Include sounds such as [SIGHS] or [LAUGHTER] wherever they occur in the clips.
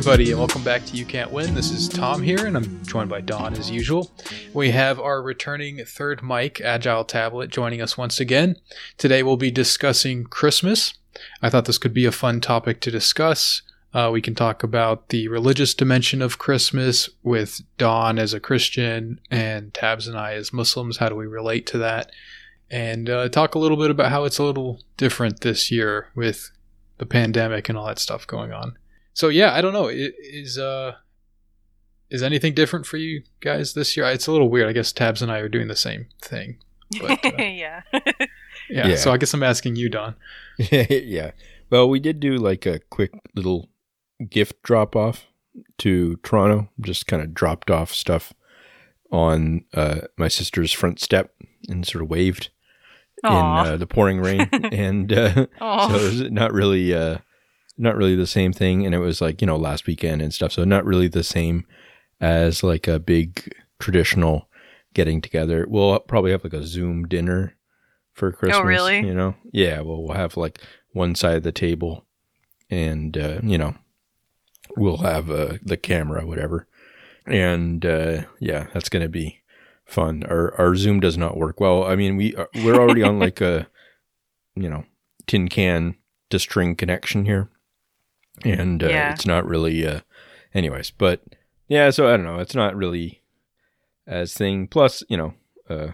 everybody, and welcome back to You Can't Win. This is Tom here, and I'm joined by Don as usual. We have our returning third mic, Agile Tablet, joining us once again. Today we'll be discussing Christmas. I thought this could be a fun topic to discuss. Uh, we can talk about the religious dimension of Christmas with Don as a Christian and Tabs and I as Muslims. How do we relate to that? And uh, talk a little bit about how it's a little different this year with the pandemic and all that stuff going on. So yeah, I don't know. Is uh is anything different for you guys this year? It's a little weird. I guess Tabs and I are doing the same thing. But, uh, [LAUGHS] yeah. yeah. [LAUGHS] Yeah. So I guess I'm asking you, Don. [LAUGHS] yeah. Well, we did do like a quick little gift drop off to Toronto. Just kind of dropped off stuff on uh, my sister's front step and sort of waved Aw. in uh, the pouring rain, and uh, so it was not really, uh, not really the same thing. And it was like you know last weekend and stuff, so not really the same as like a big traditional getting together. We'll probably have like a Zoom dinner for Christmas. Oh, really? You know, yeah. Well, we'll have like one side of the table, and uh, you know, we'll have uh, the camera, whatever, and uh, yeah, that's gonna be fun. Our our Zoom does not work well. I mean, we uh, we're already on like a you know tin can to string connection here, and uh, Yeah. it's not really. Uh, anyways, but yeah, so I don't know. It's not really as thing. Plus, you know, uh,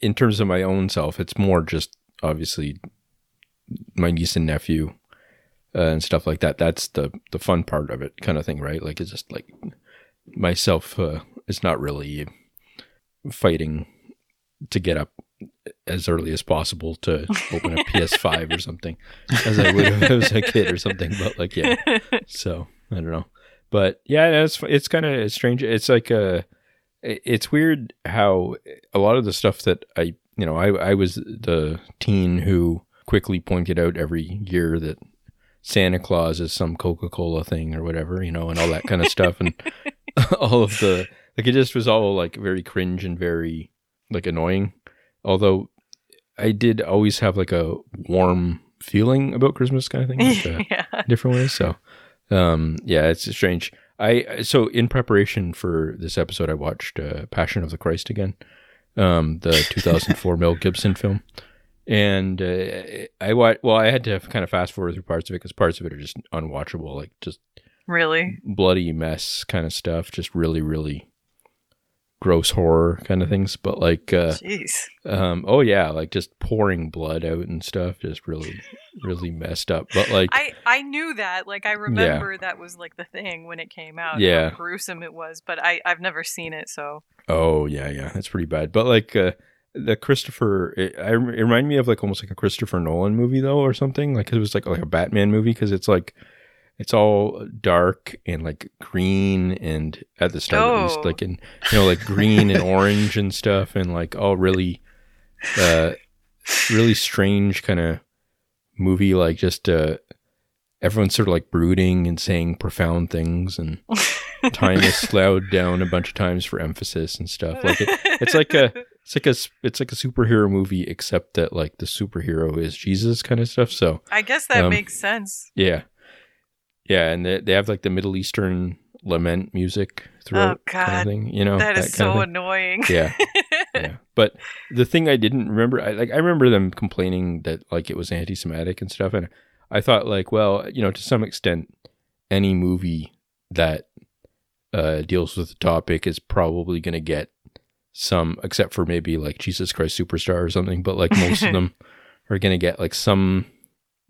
in terms of my own self, it's more just obviously my niece and nephew uh, and stuff like that. That's the the fun part of it, kind of thing, right? Like it's just like myself uh, is not really fighting to get up as early as possible to [LAUGHS] open a PS5 or something, as I would if I was a kid or something. But like, yeah, [LAUGHS] so I don't know, but yeah, it's it's kind of strange. It's like uh, a, it's weird how a lot of the stuff that I, you know, I I was the teen who quickly pointed out every year that Santa Claus is some Coca Cola thing or whatever, you know, and all that kind of [LAUGHS] stuff, and all of the like, it just was all like very cringe and very like annoying. Although I did always have like a warm feeling about Christmas kind of thing. Like, [LAUGHS] uh, yeah. different ways. So, um, yeah, it's strange. I so in preparation for this episode, I watched uh, Passion of the Christ again, um, the [LAUGHS] 2004 Mel Gibson film, and uh, I watched. Well, I had to kind of fast forward through parts of it because parts of it are just unwatchable, like just Really? bloody mess kind of stuff, just really, really gross horror kind of things. But like, uh, Jeez. um, oh yeah, like just pouring blood out and stuff, just really, really messed up. But like, I I knew that. Like I remember that was like the thing when it came out. Yeah. How gruesome it was, but I I've never seen it, so Oh yeah, yeah, that's pretty bad. But like uh, the Christopher, it, I, it reminded me of like almost like a Christopher Nolan movie though, or something. Like it was like like a Batman movie because it's like it's all dark and like green and at the start at least Oh. like in you know like green and orange and stuff and like all really uh really strange kind of movie like just uh everyone's sort of like brooding and saying profound things and [LAUGHS] time is slowed down a bunch of times for emphasis and stuff like it it's like a it's like a it's like a superhero movie except that like the superhero is jesus kind of stuff so I guess that Um, makes sense. yeah yeah and they, they have like the middle eastern lament music throughout kind of God. thing you know that is so annoying. yeah [LAUGHS] yeah but the thing i didn't remember I, like i remember them complaining that like it was anti-semitic and stuff and i thought like well you know to some extent any movie that uh deals with the topic is probably going to get some except for maybe like jesus christ superstar or something but like most of [LAUGHS] them are going to get like some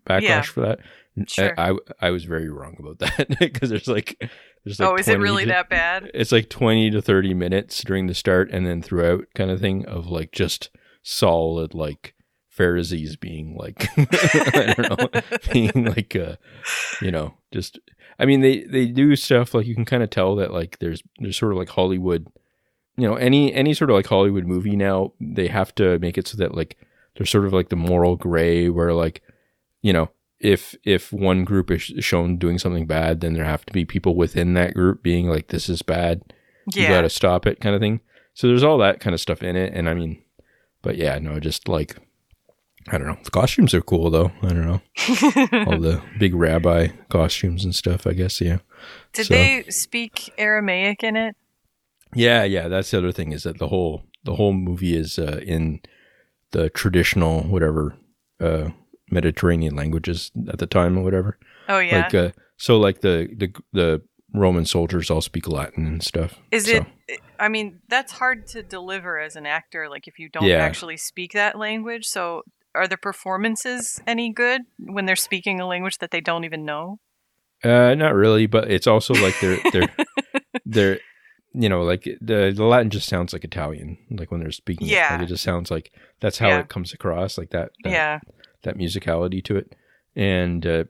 backlash Yeah. for that Sure. I, I i was very wrong about [LAUGHS] that because there's like there's like oh, is it really to- that bad? it's like 20 to 30 minutes during the start and then throughout kind of thing of like just solid like Pharisees being like [LAUGHS] I don't know [LAUGHS] being like uh you know just I mean they they do stuff like you can kind of tell that like there's there's sort of like Hollywood you know any any sort of like Hollywood movie now they have to make it so that like there's sort of like the moral gray where like you know if if one group is shown doing something bad then there have to be people within that group being like this is bad you gotta stop it kind of thing so there's all that kind of stuff in it and i mean but yeah no just like I don't know. The costumes are cool though. I don't know. [LAUGHS] All the big rabbi costumes and stuff, I guess, yeah. Did so, they speak Aramaic in it? Yeah, yeah, that's the other thing is that the whole the whole movie is uh, in the traditional whatever uh, Mediterranean languages at the time or whatever. Oh yeah. Like uh, so like the the the Roman soldiers all speak Latin and stuff. Is so. it I mean, that's hard to deliver as an actor like if you don't yeah. actually speak that language. So are the performances any good when they're speaking a language that they don't even know? Uh, not really, but it's also like they're they're [LAUGHS] they're you know like the the Latin just sounds like Italian, like when they're speaking. Yeah, it, like it just sounds like that's how yeah. it comes across, like that, that. Yeah, that musicality to it, and uh,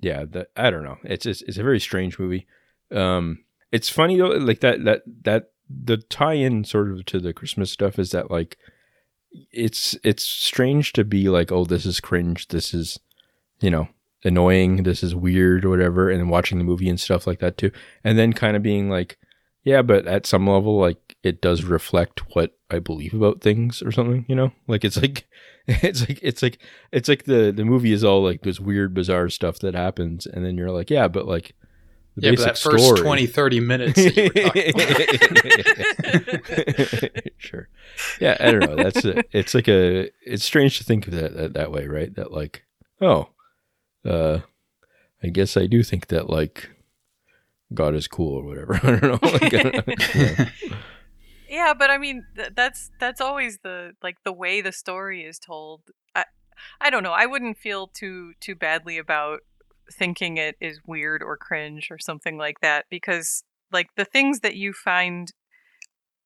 yeah, the, I don't know. It's, it's it's a very strange movie. Um, it's funny though, like that that that the tie-in sort of to the Christmas stuff is that like it's it's strange to be like, oh, this is cringe, this is, you know, annoying, this is weird or whatever, and watching the movie and stuff like that too, and then kind of being like, yeah, but at some level, like it does reflect what I believe about things or something, you know, like it's like. [LAUGHS] It's like it's like it's like the the movie is all like this weird bizarre stuff that happens and then you're like yeah but like the yeah, but that first story. 20, 30 minutes. [LAUGHS] sure. Yeah, I don't know. That's a, it's like a it's strange to think of that, that that way, right? That like, oh, uh, I guess I do think that like God is cool or whatever. [LAUGHS] I don't know. Like, I don't know. Yeah. Yeah. but I mean, th- that's that's always the like the way the story is told. I I don't know. I wouldn't feel too too badly about thinking it is weird or cringe or something like that because like the things that you find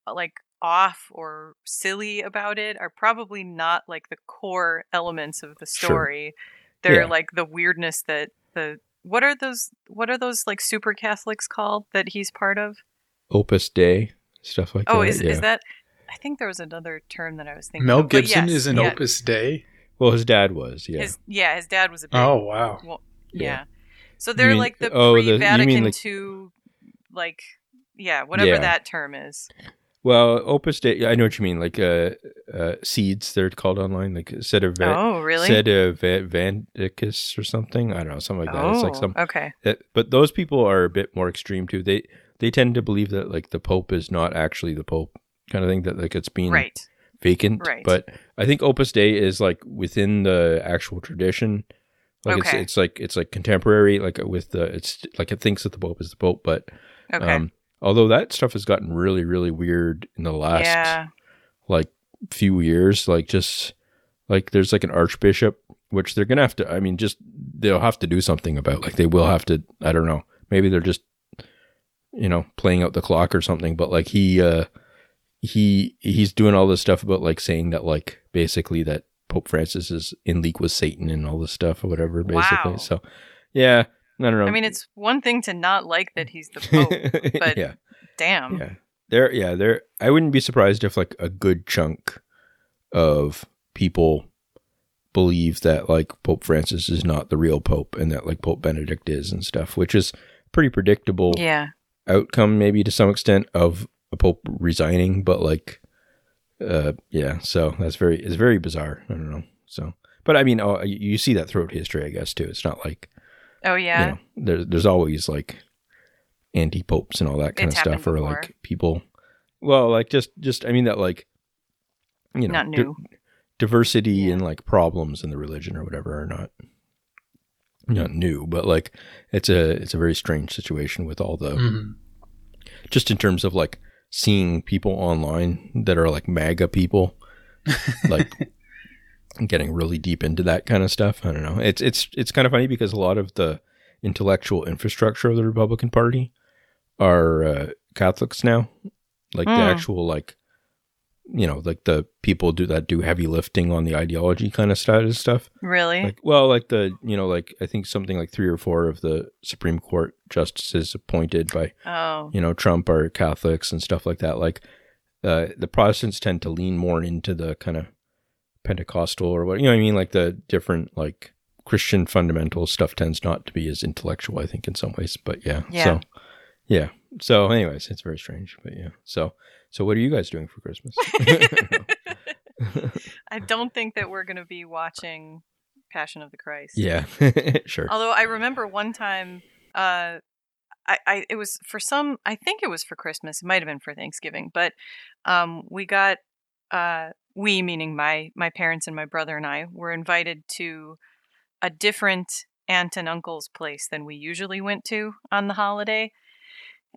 uh, like off or silly about it are probably not like the core elements of the story. Sure. They're yeah. like the weirdness that the what are those what are those like super Catholics called that he's part of? Opus Dei stuff like oh, that. Oh, is yeah. is that I think there was another term that I was thinking. Mel of, Gibson yes, is an yeah. Opus Dei. Well, his dad was, yeah. His, yeah, his dad was a big, Oh, wow. Well, yeah. yeah. So they're mean, like the oh, pre-Vatican like, II, like yeah, whatever yeah. that term is. Well, Opus Dei, I know what you mean. Like uh, uh, seeds, they're called online, like Sede Oh, really? Sede Vandicus or something. I don't know, something like that. Oh, it's like oh, some. Okay. It, but those people are a bit more extreme too. They they tend to believe that like the Pope is not actually the Pope, kind of thing. That like it's being right. vacant. Right. But I think Opus Dei is like within the actual tradition like okay. it's it's like it's like contemporary, like with the it's like it thinks that the Pope is the Pope, but okay. um, although that stuff has gotten really really weird in the last yeah. like few years, like just like there's like an archbishop, which they're gonna have to. I mean, just they'll have to do something about. Like they will have to. I don't know. Maybe they're just you know playing out the clock or something. But like he uh he he's doing all this stuff about like saying that like basically that Pope Francis is in league with Satan and all this stuff or whatever, basically. Wow. So, yeah, I don't know. I mean, it's one thing to not like that he's the Pope, [LAUGHS] but yeah. damn. Yeah. There, yeah, there. I wouldn't be surprised if like a good chunk of people believe that like Pope Francis is not the real Pope and that like Pope Benedict is and stuff, which is pretty predictable. Yeah. Outcome maybe to some extent of a Pope resigning, but like uh, yeah, so that's very it's very bizarre. I don't know. So, but I mean, oh, you, see that throughout history, I guess too. It's not like oh yeah, you know, there's there's always like anti popes and all that kind it's of stuff, or like people. Well, like just just I mean that like you know not new. Di- diversity yeah. and like problems in the religion or whatever are not not new, but like it's a it's a very strange situation with all the mm-hmm. just in terms of like seeing people online that are like MAGA people, [LAUGHS] like getting really deep into that kind of stuff. I don't know. It's it's it's kind of funny because a lot of the intellectual infrastructure of the Republican Party are uh, Catholics now, like mm. the hmm. actual like you know, like the people do that do heavy lifting on the ideology kind of status stuff. Really? Like, well, like the you know, like I think something like three or four of the Supreme Court justices appointed by, oh. you know, Trump are Catholics and stuff like that. Like, uh, the Protestants tend to lean more into the kind of Pentecostal or what you know. what I mean, like the different like Christian fundamental stuff tends not to be as intellectual. I think in some ways, but yeah. yeah. So, yeah. So, anyways, it's very strange, but yeah. So, so what are you guys doing for Christmas? [LAUGHS] [LAUGHS] I don't think that we're going to be watching Passion of the Christ. yeah, [LAUGHS] sure. Although I remember one time, uh, I, I it was for some. I think it was for Christmas. It might have been for Thanksgiving, but um, we got uh, we meaning my my parents and my brother and I were invited to a different aunt and uncle's place than we usually went to on the holiday,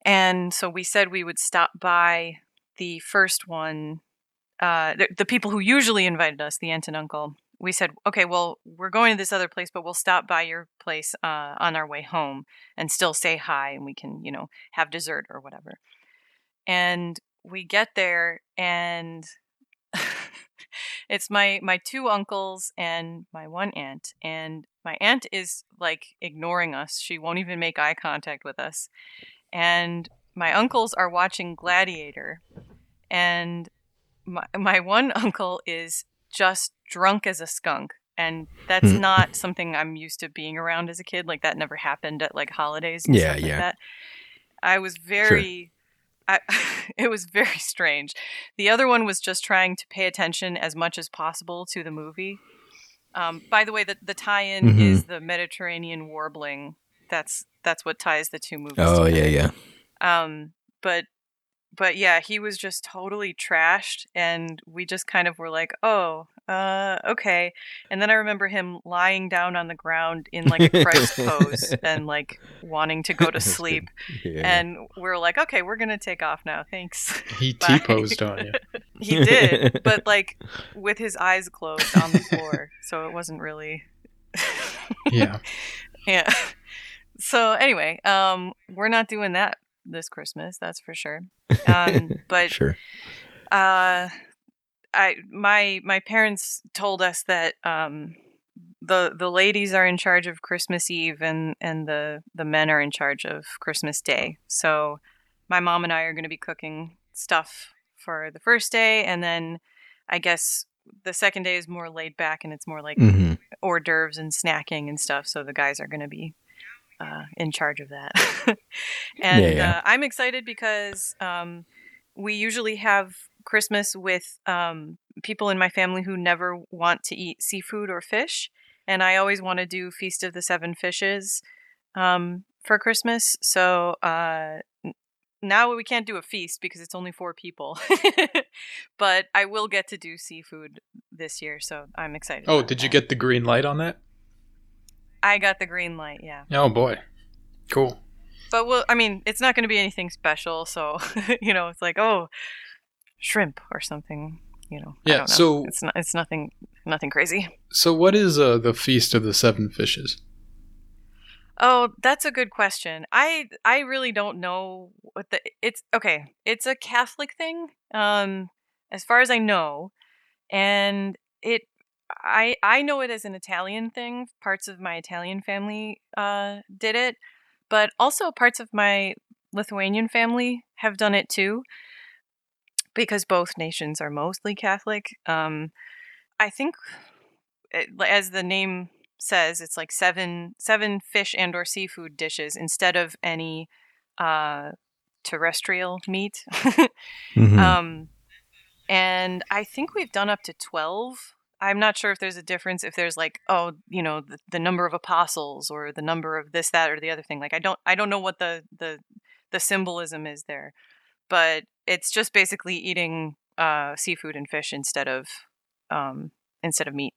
and so we said we would stop by the first one. Uh, the, the people who usually invited us, the aunt and uncle, we said, okay, well, we're going to this other place, but we'll stop by your place uh, on our way home and still say hi and we can, you know, have dessert or whatever. And we get there and [LAUGHS] it's my my two uncles and my one aunt and my aunt is like ignoring us. She won't even make eye contact with us. And my uncles are watching Gladiator and my my one [LAUGHS] uncle is just drunk as a skunk and that's Hmm. not something I'm used to being around as a kid. Like that never happened at like holidays. Yeah, stuff like yeah. that. I was very. I, [LAUGHS] it was very strange. The other one was just trying to pay attention as much as possible to the movie. Um, by the way, the, the tie-in Mhm. is the Mediterranean warbling. That's that's what ties the two movies. Oh yeah, yeah. Um, but but yeah, he was just totally trashed, and we just kind of were like, oh, uh, okay. And then I remember him lying down on the ground in like a Christ pose [LAUGHS] and like wanting to go to sleep. Yeah. And we are like, okay, we're gonna take off now. Thanks. [LAUGHS] He T posed on you. [LAUGHS] he did, but like with his eyes closed on the floor, so it wasn't really. Yeah. yeah. So anyway, um, we're not doing that this Christmas, that's for sure. Um, [LAUGHS] but sure. uh, I my my parents told us that um, the the ladies are in charge of Christmas Eve and and the the men are in charge of Christmas Day. So my mom and I are going to be cooking stuff for the first day, and then I guess the second day is more laid back and it's more like hmm hors d'oeuvres and snacking and stuff. So the guys are going to be uh, in charge of that. [LAUGHS] and Yeah, yeah. Uh, I'm excited because um, we usually have Christmas with um, people in my family who never want to eat seafood or fish. And I always want to do Feast of the Seven Fishes um, for Christmas. So uh, now we can't do a feast because it's only four people. [LAUGHS] but I will get to do seafood this year. So I'm excited. Oh, about did you get the green light on that? I got the green light, yeah. Oh boy. Cool. But well, I mean, it's not going to be anything special, so [LAUGHS] you know, it's like oh, shrimp or something. You know, I Yeah, don't know. so- it's not, it's nothing, nothing crazy. So what is uh, the Feast of the Seven Fishes? Oh, that's a good question. I I really don't know what the it's okay. It's a Catholic thing, um, as far as I know, and it I I know it as an Italian thing. Parts of my Italian family uh did it, but also parts of my Lithuanian family have done it too, because both nations are mostly Catholic. Um, I think, it, as the name says, it's like seven seven fish and or seafood dishes instead of any uh, terrestrial meat. [LAUGHS] Mhm. um, and I think we've done up to twelve. I'm not sure if there's a difference if there's like oh you know the, the number of apostles or the number of this that or the other thing. Like I don't I don't know what the the the symbolism is there, but it's just basically eating uh, seafood and fish instead of um, instead of meat.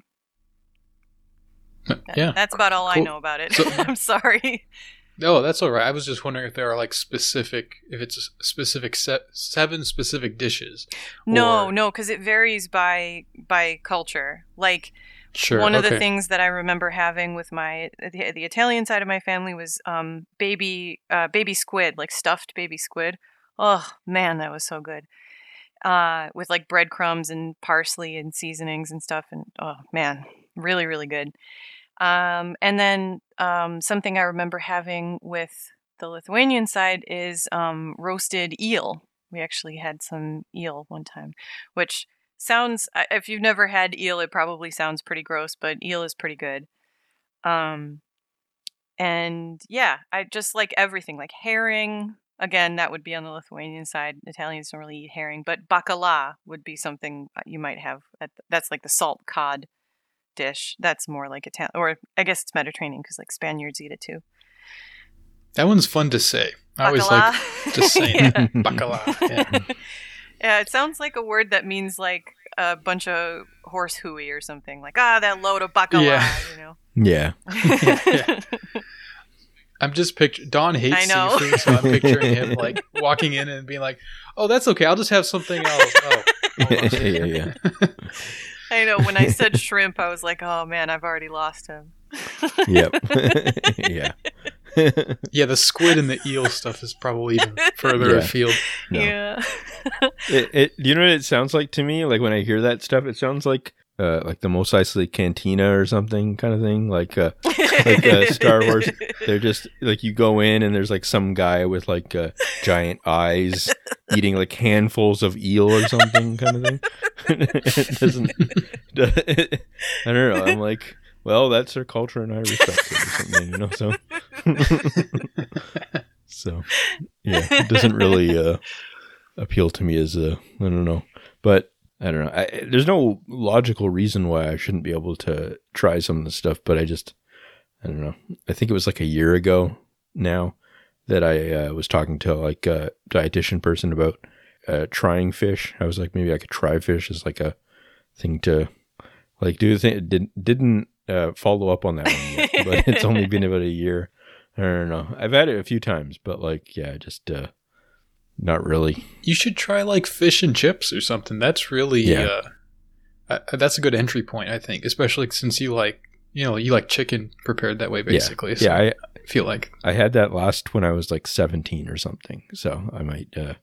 Yeah. that's about all I know about it. So- [LAUGHS] I'm sorry. [LAUGHS] Oh, that's all right. I was just wondering if there are like specific, if it's a specific set, seven specific dishes. No, Or- no, because it varies by by culture. Like Sure. one of the things that I remember having with my the, the Italian side of my family was um, baby uh, baby squid, like stuffed baby squid. Oh man, that was so good. Uh, with like breadcrumbs and parsley and seasonings and stuff, and oh man, really really good. Um, and then um, something I remember having with the Lithuanian side is um, roasted eel. We actually had some eel one time, which sounds, if you've never had eel it probably sounds pretty gross but eel is pretty good um and yeah i just like everything like herring Again, that would be on the Lithuanian side. Italians don't really eat herring, but bacala would be something uh, you might have. At, that's like the salt cod dish. That's more like Italian, or I guess it's Mediterranean because like Spaniards eat it too. That one's fun to say. I always like [LAUGHS] just saying [LAUGHS] yeah. [LAUGHS] bacala. Yeah. yeah, it sounds like a word that means like a bunch of horse hooey or something. Like ah, that load of bacala. Yeah. You know. Yeah. yeah. I'm just picturing Don hates I seafood, so I'm picturing him like walking in and being like, "Oh, that's okay. I'll just have something else." Oh, hold yeah, yeah. I know. When I said [LAUGHS] shrimp, I was like, oh man, I've already lost him. [LAUGHS] Yep. [LAUGHS] yeah. yeah, the squid and the eel stuff is probably even further Yeah. afield. No. Yeah. It, it, you know what it sounds like to me? Like when I hear that stuff, it sounds like uh, like the Mos Eisley Cantina or something kind of thing. Like uh, [LAUGHS] like uh, Star Wars. They're just like you go in and there's like some guy with like uh, giant eyes [LAUGHS] eating like handfuls of eel or something kind of thing. [LAUGHS] it doesn't. I don't know. I'm like, well, that's their culture and I respect it or something, you know. So, so yeah, it doesn't really uh, appeal to me as a I don't know, but I don't know. I, there's no logical reason why I shouldn't be able to try some of the stuff, but I just I don't know. I think it was like a year ago now that I uh, was talking to like a dietitian person about uh, trying fish. I was like, maybe I could try fish as like a thing to like do. Thing didn't didn't uh, follow up on that one yet, but it's only been about a year. I don't know. I've had it a few times, but like, yeah, just uh, not really. You should try like fish and chips or something. That's really Yeah. uh, uh, that's a good entry point, I think, especially since you like you know you like chicken prepared that way, basically. So Yeah, I I feel like I had that last when I was like 17 or something, so I might uh,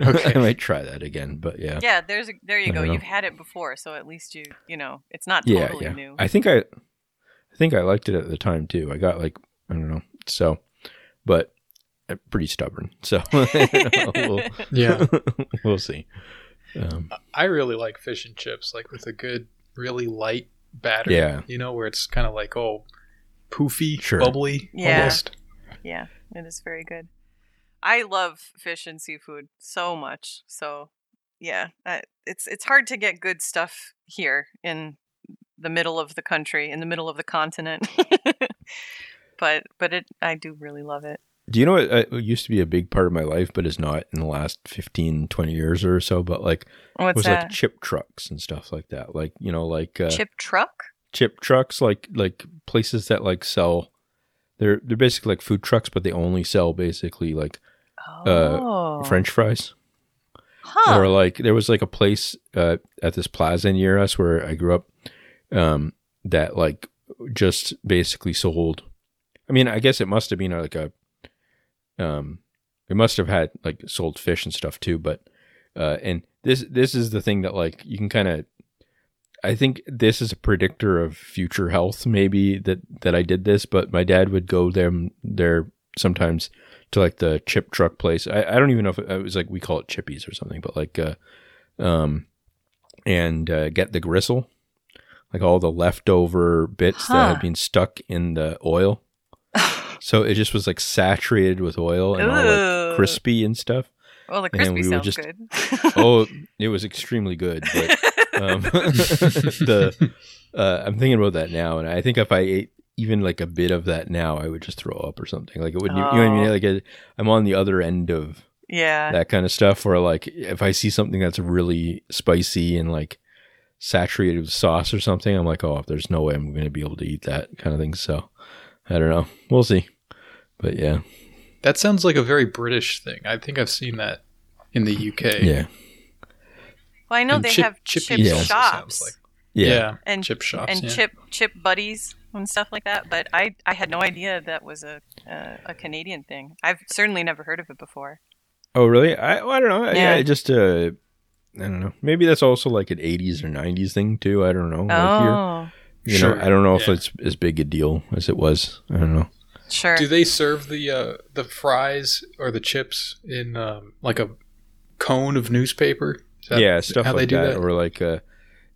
[LAUGHS] Okay. I might try that again. But yeah, yeah, there's a, there you I go. know. You've had it before, so at least you you know it's not yeah, totally yeah. new. I think I, I think I liked it at the time too. I got like I don't know, so, but I'm pretty stubborn, so [LAUGHS] we'll, yeah, [LAUGHS] we'll see. Um, I really like fish and chips, like with a good, really light batter. Yeah. you know, where it's kind of like oh, poofy, Sure. bubbly, Yeah. almost. yeah, it is very good. I love fish and seafood so much. So yeah, I, it's it's hard to get good stuff here in the middle of the country, in the middle of the continent. [LAUGHS] but but it I do really love it. Do you know what uh, used to be a big part of my life, but is not in the last 15, 20 years or so? But like What's was that? like chip trucks and stuff like that. Like you know, like uh, Chip truck? chip trucks, like like places that like sell. They're they're basically like food trucks, but they only sell basically like Oh, French fries. Huh. or like there was like a place uh, at this plaza near us where I grew up um, that like just basically sold. I mean, I guess it must have been uh, like a um, it must have had like sold fish and stuff too. But uh, and this this is the thing that like you can kind of. I think this is a predictor of future health. Maybe that that I did this, but my dad would go there there sometimes to like the chip truck place. I, I don't even know if it, it was like we call it chippies or something, but like uh, um, and uh, get the gristle, like all the leftover bits that Huh. had been stuck in the oil. So it just was like saturated with oil and all like crispy and stuff. well, the crispy we sounds just- good. [LAUGHS] Oh, [LAUGHS] it was extremely good. But [LAUGHS] um, the uh, I'm thinking about that now, and I think if I ate even like a bit of that now, I would just throw up or something. Like it wouldn't. You know what I mean? Oh. Like I, I'm on the other end of yeah. that kind of stuff. Where like if I see something that's really spicy and like saturated with sauce or something, I'm like, oh, there's no way I'm going to be able to eat that kind of thing. So I don't know. We'll see. But yeah, That sounds like a very British thing. I think I've seen that in the UK. yeah, well, I know And they chip- have chip Yeah. shops like- yeah. yeah, and chip shops and yeah. chip chip butties and stuff like that. But I I had no idea that was a a, a Canadian thing. I've certainly never heard of it before. Oh, really? I, I don't know. Yeah, Yeah. just uh, I don't know. Maybe that's also like an '80s or '90s thing too. I don't know. Like here, Oh, you Sure, know, I don't know if yeah. it's as big a deal as it was. I don't know. sure. Do they serve the uh, the fries or the chips in um, like a cone of newspaper? Is that yeah, stuff how like they do that, that? or like uh,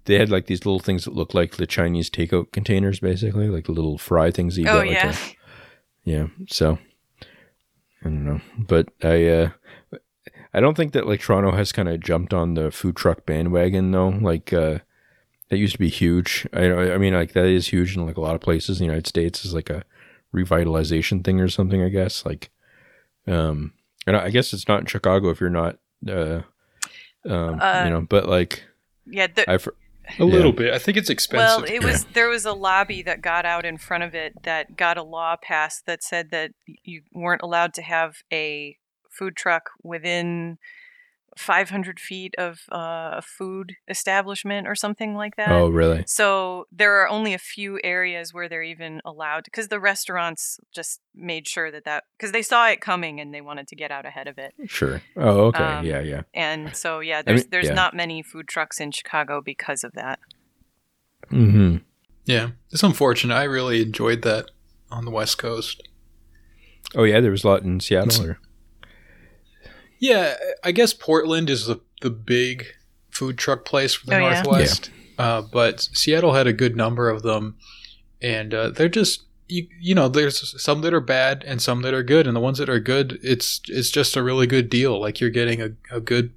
they had like these little things that look like the Chinese takeout containers, basically, like the little fry things that you oh get. Like yeah. a- yeah. So I don't know, but I uh, I don't think that like Toronto has kind of jumped on the food truck bandwagon though. Like uh, that used to be huge. I I mean like that is huge in like a lot of places in the United States is like a revitalization thing or something. I guess like um and I guess it's not in Chicago if you're not uh um Uh, you know but like Yeah, the, I've A little bit. I think it's expensive. Well, it was there was a lobby that got out in front of it that got a law passed that said that you weren't allowed to have a food truck within 500 feet of uh, a food establishment or something like that. oh really So there are only a few areas where they're even allowed because the restaurants just made sure that that because they saw it coming and they wanted to get out ahead of it. sure oh okay Um, yeah yeah And so yeah, there's mean, there's yeah. not many food trucks in Chicago because of that. mm-hmm. yeah, it's unfortunate. I really enjoyed that on the West Coast. oh yeah there was a lot in Seattle or Yeah, I guess Portland is the the big food truck place for the Oh, yeah? Northwest. Uh, but Seattle had a good number of them, and uh, they're just you, you know there's some that are bad and some that are good, and the ones that are good, it's it's just a really good deal. Like you're getting a, a good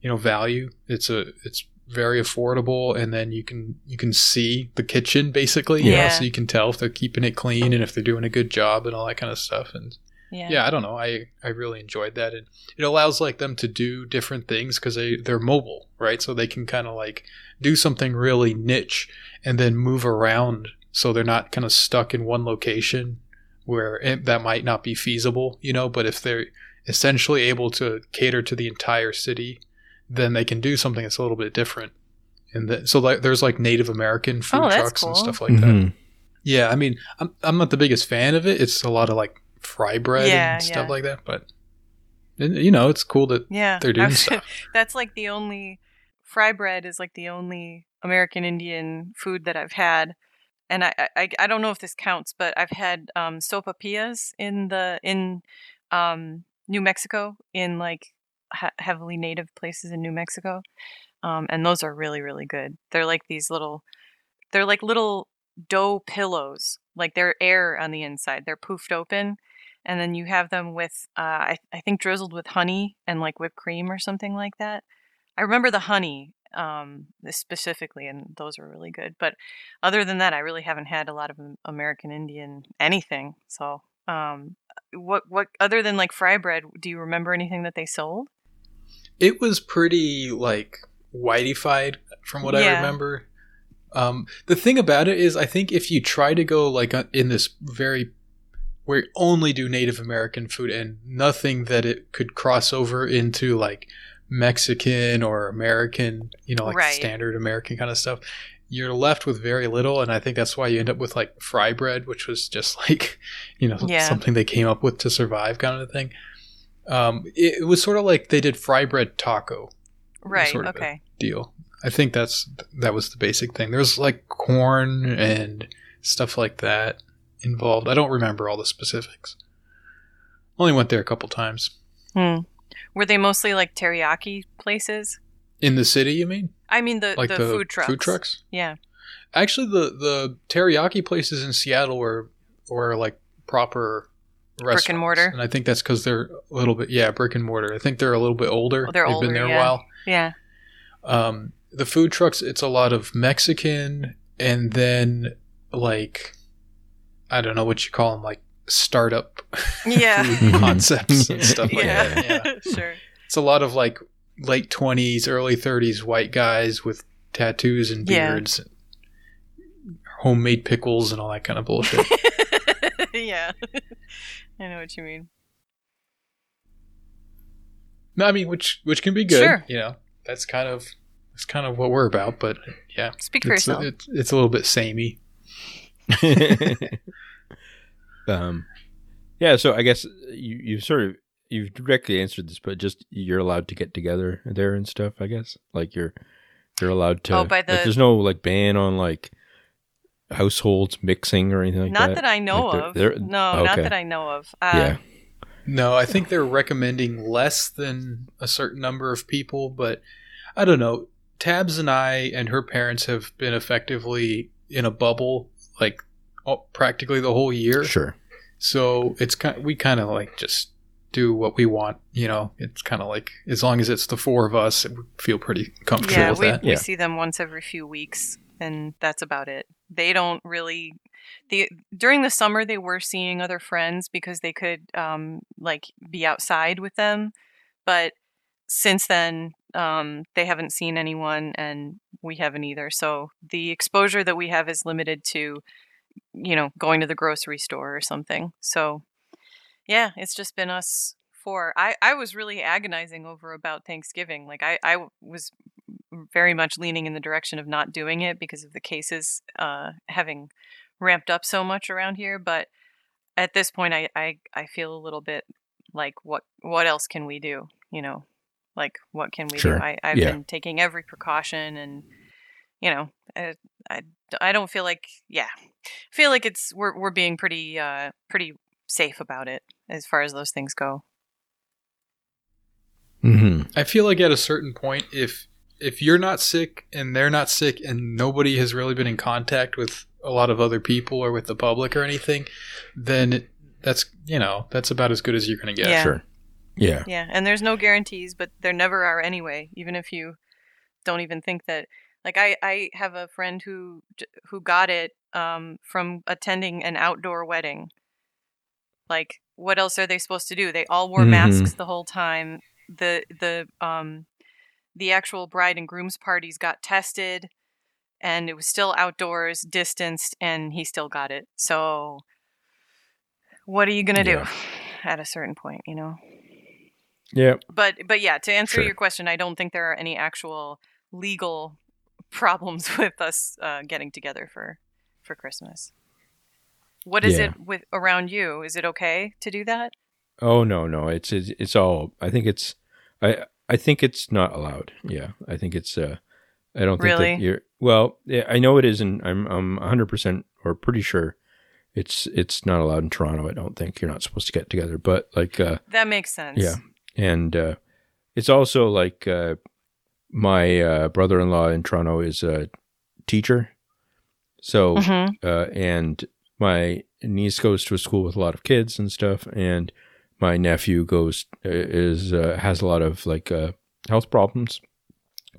you know value. It's a it's very affordable, and then you can you can see the kitchen basically. you know, Yeah. so you can tell if they're keeping it clean and if they're doing a good job and all that kind of stuff. And Yeah. yeah i don't know. I i really enjoyed that. And it allows like them to do different things because they they're mobile right? So they can kind of like do something really niche and then move around so they're not kind of stuck in one location where it, that might not be feasible you know? But if they're essentially able to cater to the entire city then they can do something that's a little bit different. And the, so like there's like native american food Oh, that's trucks and stuff like that. Mhm. yeah, I mean, I'm I'm not the biggest fan of it. It's a lot of like fry bread Yeah, and stuff yeah. like that, but you know, it's cool that Yeah, they're doing stuff. [LAUGHS] That's like the only fry bread is like the only American Indian food that I've had, and I I, I don't know if this counts, but I've had um, sopapillas in the in um, New Mexico in like he- heavily native places in New Mexico, um, and those are really really good. They're like these little, they're like little dough pillows, like they're air on the inside. They're poofed open, and then you have them with uh, I, I think drizzled with honey and like whipped cream or something like that. I remember the honey um, specifically, and those are really good. But other than that, I really haven't had a lot of American Indian anything. So, um, what what other than like fry bread, do you remember anything that they sold? It was pretty like whiteified from what I remember. Um, the thing about it is, I think if you try to go like uh, in this very where you only do Native American food and nothing that it could cross over into like Mexican or American, you know, like Right. standard American kind of stuff, you're left with very little. And I think that's why you end up with like fry bread, which was just [LAUGHS] like, you know, Yeah. something they came up with to survive kind of thing. Um, it, it was sort of like they did fry bread taco Right. sort of okay. deal. I think that's that was the basic thing. There's like corn and stuff like that involved. I don't remember all the specifics. Only went there a couple times. Hmm. Were they mostly like teriyaki places? In the city, you mean? I mean the Like the, the, food trucks. Food trucks? Yeah. Actually, the the teriyaki places in Seattle were were like proper restaurants. Brick and mortar? and I think that's because they're a little bit yeah brick and mortar. I think they're a little bit older. Oh, they're They've older, been there yeah. a while. Yeah. Um, the food trucks, it's a lot of Mexican, and then like I don't know what you call them, like startup Yeah. [LAUGHS] [LAUGHS] concepts and stuff like yeah. that. Yeah. [LAUGHS] sure. It's a lot of like late twenties, early thirties white guys with tattoos and Yeah. beards, homemade pickles, and all that kind of bullshit. yeah. I know what you mean. no, I mean which which can be good. Sure. You know, that's kind of that's kind of what we're about. But yeah, Speak for it's, yourself. it's it's a little bit samey. [LAUGHS] [LAUGHS] um, yeah. So I guess you you sort of you've directly answered this, but just you're allowed to get together there and stuff. I guess like you're you're allowed to. Oh, by like, the- there's no like ban on like households mixing or anything like that. not that. that I know Like, they're- of. they're- no, not that I know of. Uh, yeah. No, I think they're recommending less than a certain number of people, but I don't know. Tabs and I and her parents have been effectively in a bubble like all, practically the whole year. Sure. So it's kind we kind of like just do what we want. You know, it's kind of like as long as it's the four of us, we feel pretty comfortable yeah, with we, that. we Yeah. see them once every few weeks, and that's about it. They don't really. The during the summer they were seeing other friends because they could um, like be outside with them, but since then um, they haven't seen anyone, and we haven't either. So the exposure that we have is limited to, you know, going to the grocery store or something. So yeah, it's just been us four. I, I was really agonizing over about Thanksgiving. Like I, I was very much leaning in the direction of not doing it because of the cases uh, having ramped up so much around here. But at this point, I, I, I feel a little bit like what what else can we do? You know, like what can we Sure. do? I, I've Yeah. been taking every precaution, and you know, I, I, I don't feel like yeah, I feel like it's we're we're being pretty uh pretty safe about it as far as those things go. hmm I feel like at a certain point, if if you're not sick and they're not sick and nobody has really been in contact with a lot of other people or with the public or anything, then that's you know that's about as good as you're gonna get. Yeah. Sure. Yeah. Yeah, and there's no guarantees, but there never are anyway. Even if you don't even think that. Like I, I have a friend who who got it um, from attending an outdoor wedding. Like, what else are they supposed to do? They all wore Mhm. masks the whole time. The the um, the actual bride and groom's parties got tested, and it was still outdoors, distanced, and he still got it. So, what are you gonna Yeah. do [SIGHS] at a certain point? You know Yeah. but but yeah to answer Sure. your question i don't think there are any actual legal [LAUGHS] problems [LAUGHS] with us uh, getting together for for christmas what is Yeah. it with around you is it okay to do that Oh no, no. It's it's, it's all. I think it's. I I think it's not allowed. Yeah. I think it's. Uh. I don't think Really? that you're. Well, yeah, I know it isn't. I'm I'm 100 percent or pretty sure. It's it's not allowed in Toronto. I don't think you're not supposed to get together. But like. uh that makes sense Yeah. And uh, it's also like uh, my uh, brother-in-law in Toronto is a teacher, so Mhm. uh, and my niece goes to a school with a lot of kids and stuff, and my nephew goes uh, is uh, has a lot of like uh, health problems,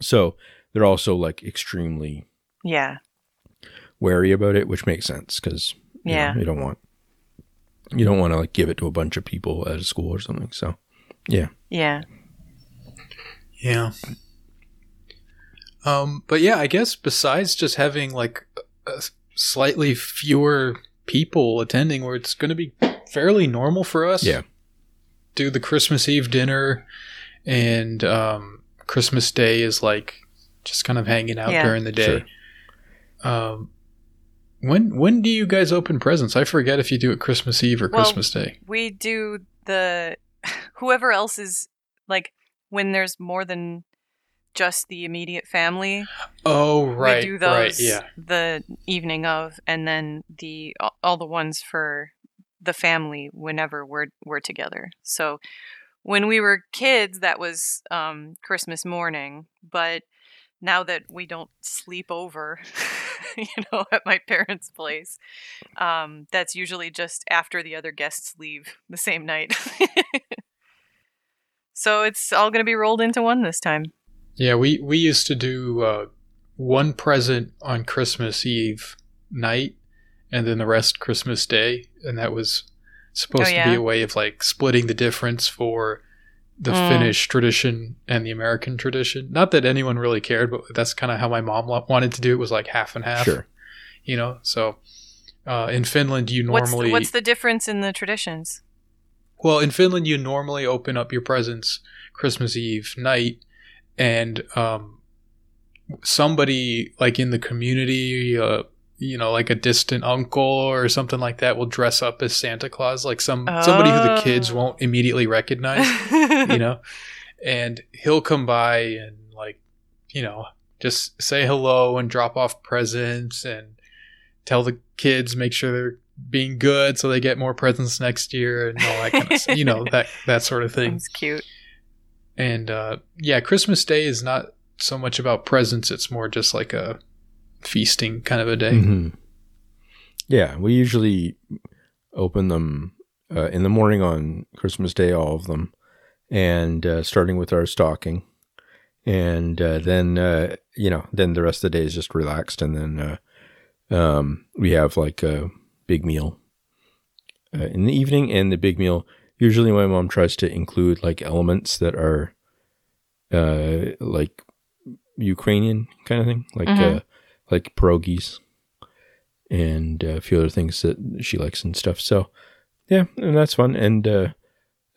so they're also like extremely yeah wary about it, which makes sense because yeah you don't want you don't want to like give it to a bunch of people at a school or something. So yeah Yeah. Yeah. Um, but yeah, I guess besides just having like a slightly fewer people attending, where it's going to be fairly normal for us. Yeah. Do the Christmas Eve dinner, and um, Christmas Day is like just kind of hanging out Yeah. during the day. Um, when when do you guys open presents? I forget if you do it Christmas Eve or Well, Christmas Day. we do the whoever else is like when there's more than just the immediate family Oh right, we do those right, yeah. the evening of, and then the all- the ones for the family whenever we're we're together. So when we were kids, that was um, Christmas morning, but now that we don't sleep over, [LAUGHS] you know, at my parents' place, um, that's usually just after the other guests leave the same night. [LAUGHS] so it's all going to be rolled into one this time. Yeah, we we used to do uh, one present on Christmas Eve night, and then the rest Christmas Day, and that was supposed Oh, to be a way of like splitting the difference for the Mm. Finnish tradition and the American tradition. Not that anyone really cared, but that's kind of how my mom wa- wanted to do it. Was like half and half. Sure. You know, so uh, in Finland you What's normally the, what's the difference in the traditions? Well, in Finland, you normally open up your presents Christmas Eve night, and um, somebody like in the community, uh, you know, like a distant uncle or something like that, will dress up as Santa Claus, like some somebody who the kids Oh. won't immediately recognize, [LAUGHS] you know, and he'll come by and like, you know, just say hello and drop off presents and tell the kids make sure they're being good so they get more presents next year and all that kind of you know that [LAUGHS] that sort of thing Sounds cute. and uh, yeah christmas day is not so much about presents it's more just like a feasting kind of a day Mhm. Yeah, we usually open them uh, in the morning on Christmas Day, all of them, and uh, starting with our stocking, and uh, then uh, you know, then the rest of the day is just relaxed, and then uh, um, we have like a big meal uh, in the evening, and the big meal. Usually, my mom tries to include like elements that are like Ukrainian kind of thing, like Mhm. Like pierogies and uh, a few other things that she likes and stuff. So yeah, and that's fun. And uh,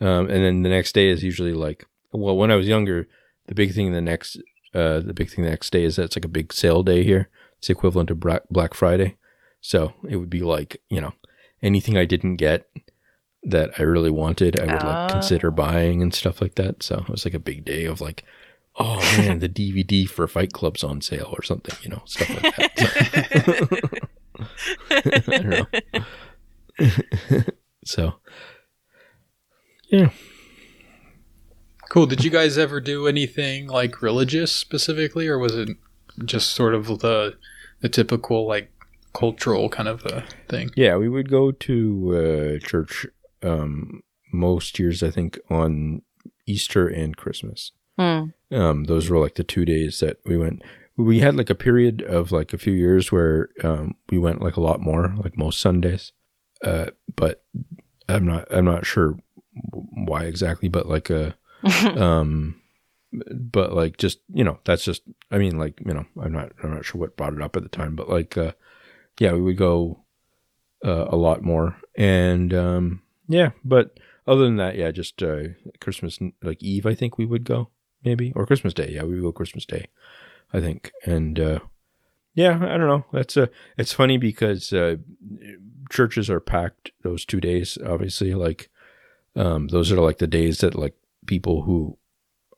um, and then the next day is usually like well, when I was younger, the big thing the next uh, the big thing the next day is that it's like a big sale day here. It's the equivalent to Black Friday. So it would be like you know anything I didn't get that I really wanted, I would like Oh. consider buying and stuff like that. So it was like a big day of like. Oh [LAUGHS] man, the DVD for Fight Club's on sale or something, you know, stuff like that. I don't know. so, yeah. Cool. Did you guys ever do anything like religious specifically, or was it just sort of the the typical like cultural kind of uh, thing? Yeah, we would go to uh, church um, most years, I think, on Easter and Christmas. Hmm. Um, those were like the two days that we went. We had like a period of like a few years where um, we went like a lot more, like most Sundays. Uh, but I'm not I'm not sure why exactly, but like uh [LAUGHS] um but like just you know that's just i mean like you know i'm not i'm not sure what brought it up at the time but like uh yeah we would go uh, a lot more and um yeah but other than that yeah just uh christmas like eve i think we would go maybe. Or christmas day. Yeah we go christmas day i think. And uh yeah i don't know. That's uh it's funny because uh churches are packed those two days obviously like um those are like the days that like people who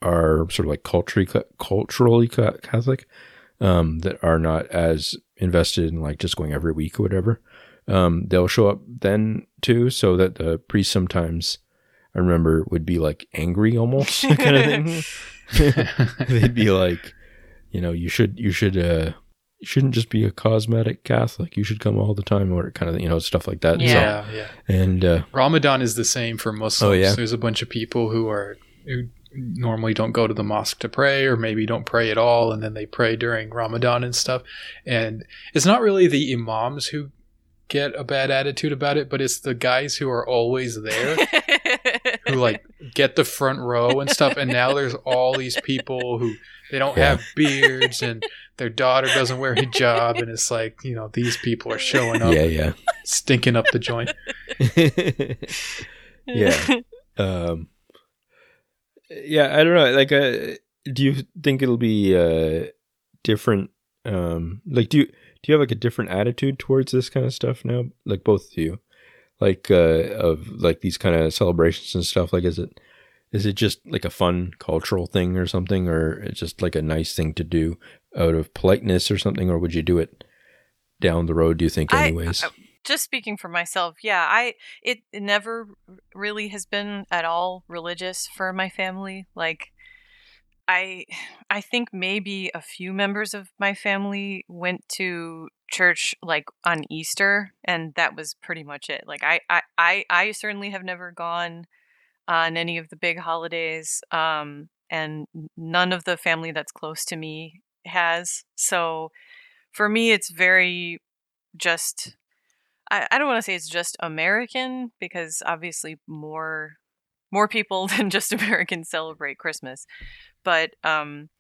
are sort of like culturally culturally Catholic um, that are not as invested in like just going every week or whatever. Um, they'll show up then too, so that the priest sometimes I remember would be like angry almost [LAUGHS] kind of thing. [LAUGHS] [LAUGHS] They'd be like, you know, you should you should uh you shouldn't just be a cosmetic Catholic. You should come all the time or kind of you know stuff like that. So- Yeah. yeah. and uh, Ramadan is the same for Muslims. Oh, yeah? There's a bunch of people who are who normally don't go to the mosque to pray or maybe don't pray at all and then they pray during Ramadan and stuff. And it's not really the imams who get a bad attitude about it, but it's the guys who are always there who like get the front row and stuff and now there's all these people who they don't Yeah. have beards and their daughter doesn't wear hijab and it's like, you know, these people are showing up yeah, yeah. stinking up the joint. [LAUGHS] [LAUGHS] Yeah. um yeah i don't know like uh do you think it'll be uh different um like do you do you have like a different attitude towards this kind of stuff now like both of you like uh of like these kind of celebrations and stuff like is it is it just like a fun cultural thing or something or it's just like a nice thing to do out of politeness or something or would you do it down the road do you think anyways I- just speaking for myself, yeah, I it, it never really has been at all religious for my family. Like I I think maybe a few members of my family went to church like on Easter and that was pretty much it. Like I I I, I certainly have never gone on any of the big holidays um and none of the family that's close to me has. So for me it's very just I, I don't want to say it's just American because obviously more more people [LAUGHS] than just Americans celebrate Christmas. But um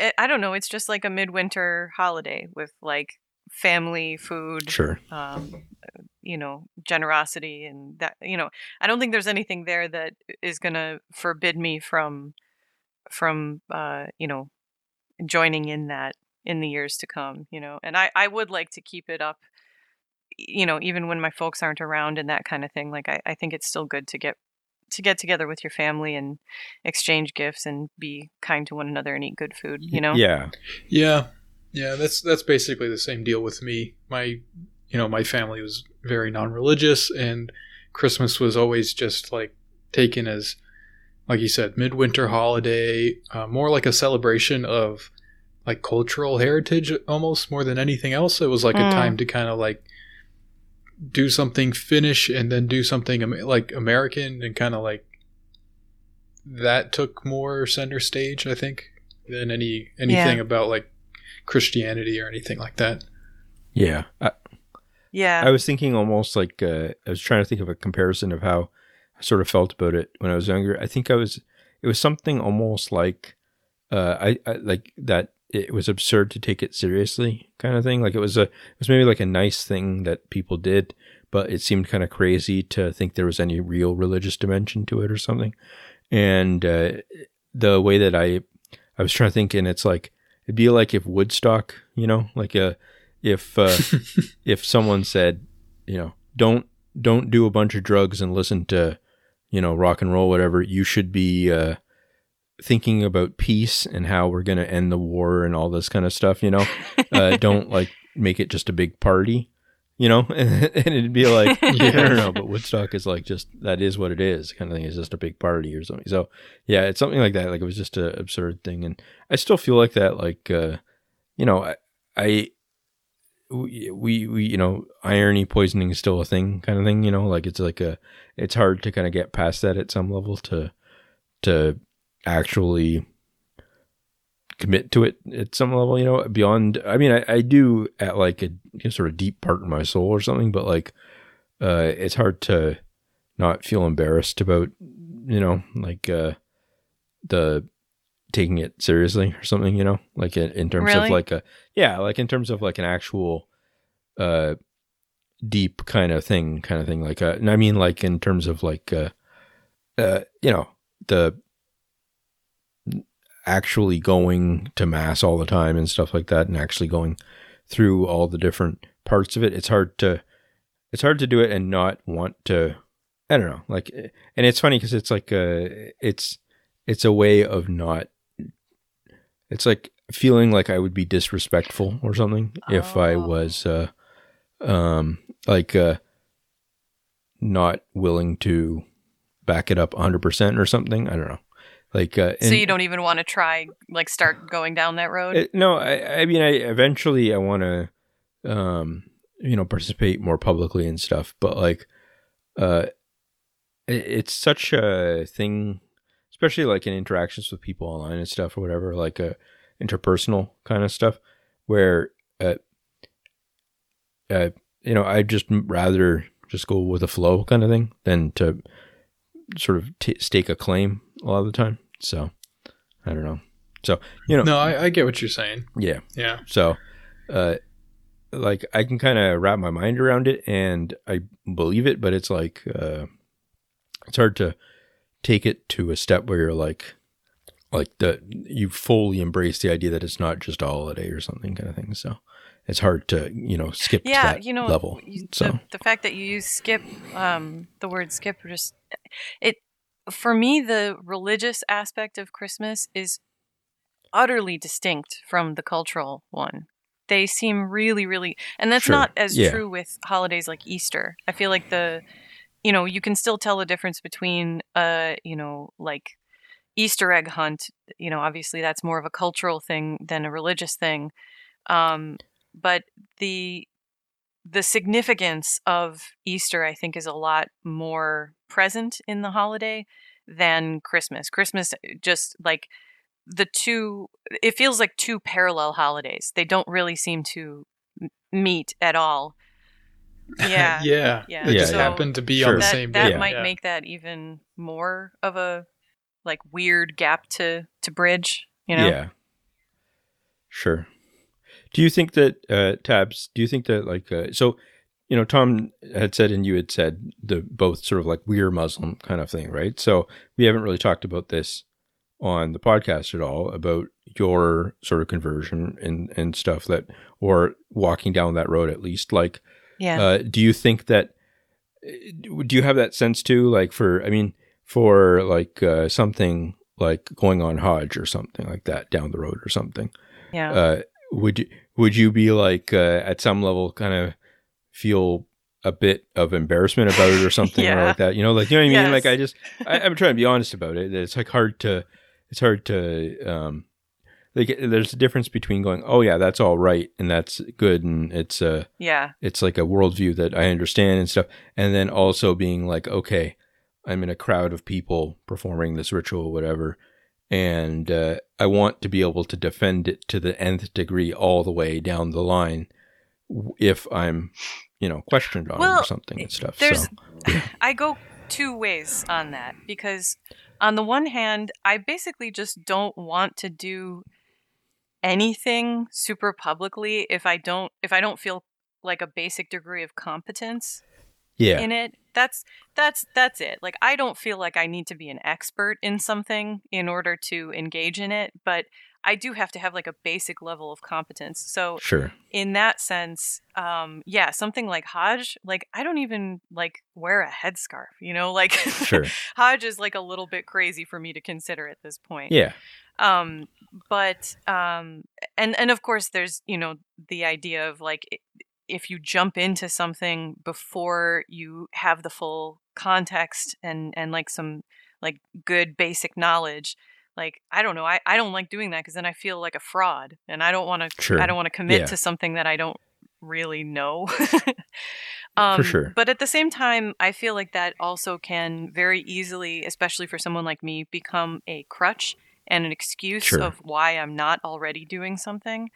it, I don't know, it's just like a midwinter holiday with like family food, sure um you know, generosity and that you know, I don't think there's anything there that is going to forbid me from from uh you know joining in that in the years to come, you know. And I I would like to keep it up you know, even when my folks aren't around and that kind of thing, like I, I think it's still good to get to get together with your family and exchange gifts and be kind to one another and eat good food, you know? yeah Yeah, yeah, that's that's basically the same deal with me. My, you know, my family was very non-religious, and Christmas was always just like taken as, like you said, midwinter holiday, uh, more like a celebration of like cultural heritage, almost more than anything else. It was like a Mm. time to kind of like do something Finnish and then do something like American and kind of like that took more center stage, I think, than any anything Yeah. about like Christianity or anything like that. Yeah. I, Yeah. I was thinking almost like uh, I was trying to think of a comparison of how I sort of felt about it when I was younger. I think I was it was something almost like uh, I, I like that it was absurd to take it seriously kind of thing. Like it was a it was maybe like a nice thing that people did, but it seemed kind of crazy to think there was any real religious dimension to it or something. And uh, the way that I I was trying to think, and it's like it'd be like if Woodstock, you know, like a if uh, [LAUGHS] if someone said, you know, don't don't do a bunch of drugs and listen to, you know, rock and roll, whatever, you should be uh, thinking about peace and how we're gonna end the war and all this kind of stuff. You know, uh, don't like make it just a big party. You know, [LAUGHS] and, it'd be like, [LAUGHS] I don't know, but Woodstock is like just that is what it is, kind of thing. It's just a big party or something. So, yeah, it's something like that. Like it was just an absurd thing, and I still feel like that. Like, uh, you know, I, I we, we we you know irony poisoning is still a thing kind of thing you know like it's like a it's hard to kind of get past that at some level to to actually commit to it at some level you know beyond i mean i, I do at like a you know, sort of deep part in my soul or something but like uh it's hard to not feel embarrassed about you know like uh the taking it seriously or something you know like in, in terms Really? of like a yeah like in terms of like an actual uh deep kind of thing kind of thing like uh and i mean like in terms of like uh uh you know the actually going to mass all the time and stuff like that and actually going through all the different parts of it it's hard to it's hard to do it and not want to i don't know like and it's funny because it's like a it's it's a way of not it's like feeling like I would be disrespectful or something if I Oh. was uh um like uh not willing to back it up 100% or something. I don't know. Like uh so you don't even want to try like start going down that road. it- no, I I mean I eventually I want to um you know participate more publicly and stuff, but like uh it, it's such a thing especially like in interactions with people online and stuff or whatever like uh interpersonal kind of stuff where uh uh you know I'd just rather just go with the flow kind of thing than to sort of t- stake a claim a lot of the time. So I don't know. So you know, No, I, I get what you're saying. yeah. Yeah. So, uh, like I can kind of wrap my mind around it and I believe it, but it's like, uh, it's hard to take it to a step where you're like, like the, you fully embrace the idea that it's not just a holiday or something kind of thing. So it's hard to, you know, skip to yeah, that you know, level. you- So the, the fact that you use skip, um, the word skip, just it for me, the religious aspect of Christmas is utterly distinct from the cultural one. They seem really, really, and that's Sure, not as yeah. true with holidays like Easter. I feel like the, you know, you can still tell the difference between, uh, you know, like Easter egg hunt. You know, obviously that's more of a cultural thing than a religious thing. Um, but the the significance of Easter, I think, is a lot more present in the holiday than Christmas. Christmas, uh, just like the two, it feels like two parallel holidays. They don't really seem to meet at all. Yeah. [LAUGHS] yeah. Yeah. They just Yeah, yeah. happen to be Sure. on the that same that day. might yeah. make that even more of a like weird gap to to bridge. You know. yeah, sure. Do you think that uh, tabs? Do you think that like uh, so? You know, Tom had said, and you had said the both sort of like we're Muslim kind of thing, right? So we haven't really talked about this on the podcast at all about your sort of conversion and and stuff that or walking down that road at least. Like, Yeah. uh, do you think that? Do you have that sense too? Like for, I mean, for like uh, something like going on Hajj or something like that down the road or something. yeah. Uh, would you would you be like uh, at some level kind of feel a bit of embarrassment about it or [LAUGHS] something or like that? You know, like you know what I mean? Yes. Like I just I, I'm trying to be honest about it. It's like hard to it's hard to um like there's a difference between going, oh yeah, that's all right and that's good and it's a Yeah. it's like a worldview that I understand and stuff, and then also being like, okay, I'm in a crowd of people performing this ritual, whatever, and uh, I want to be able to defend it to the nth degree all the way down the line if I'm, you know, questioned on it Well, or something and stuff. there's- so [COUGHS] I go two ways on that because on the one hand, I basically just don't want to do anything super publicly if I don't if I don't feel like a basic degree of competence yeah, in it. That's that's that's it. Like I don't feel like I need to be an expert in something in order to engage in it, but I do have to have like a basic level of competence. So sure, in that sense, um, yeah, something like Hajj, like I don't even like wear a headscarf, you know, [LAUGHS] like sure, Hajj is like a little bit crazy for me to consider at this point. yeah, Um, but um, and and of course, there's you know the idea of like if you jump into something before you have the full context and and like some like good basic knowledge. Like I don't know, I, I don't like doing that because then I feel like a fraud, and I don't want to Sure. I don't want to commit Yeah. to something that I don't really know. [LAUGHS] um, sure. But at the same time, I feel like that also can very easily, especially for someone like me, become a crutch and an excuse Sure. of why I'm not already doing something.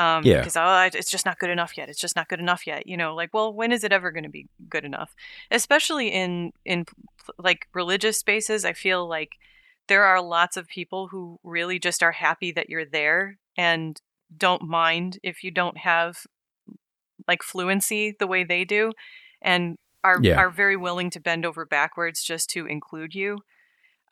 Um, Yeah. Because oh, it's just not good enough yet. It's just not good enough yet. You know, like, well, when is it ever going to be good enough? Especially in in like religious spaces, I feel like there are lots of people who really just are happy that you're there and don't mind if you don't have like fluency the way they do and are Yeah. are very willing to bend over backwards just to include you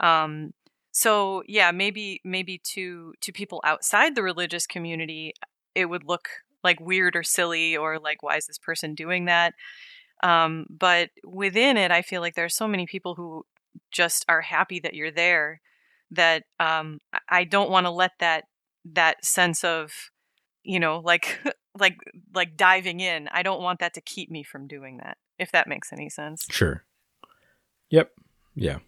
um so yeah maybe maybe to to people outside the religious community it would look like weird or silly or like why is this person doing that um but within it i feel like there are so many people who just are happy that you're there that um I- i don't want to let that that sense of you know like [LAUGHS] like like diving in i don't want that to keep me from doing that if that makes any sense sure. Yep. Yeah.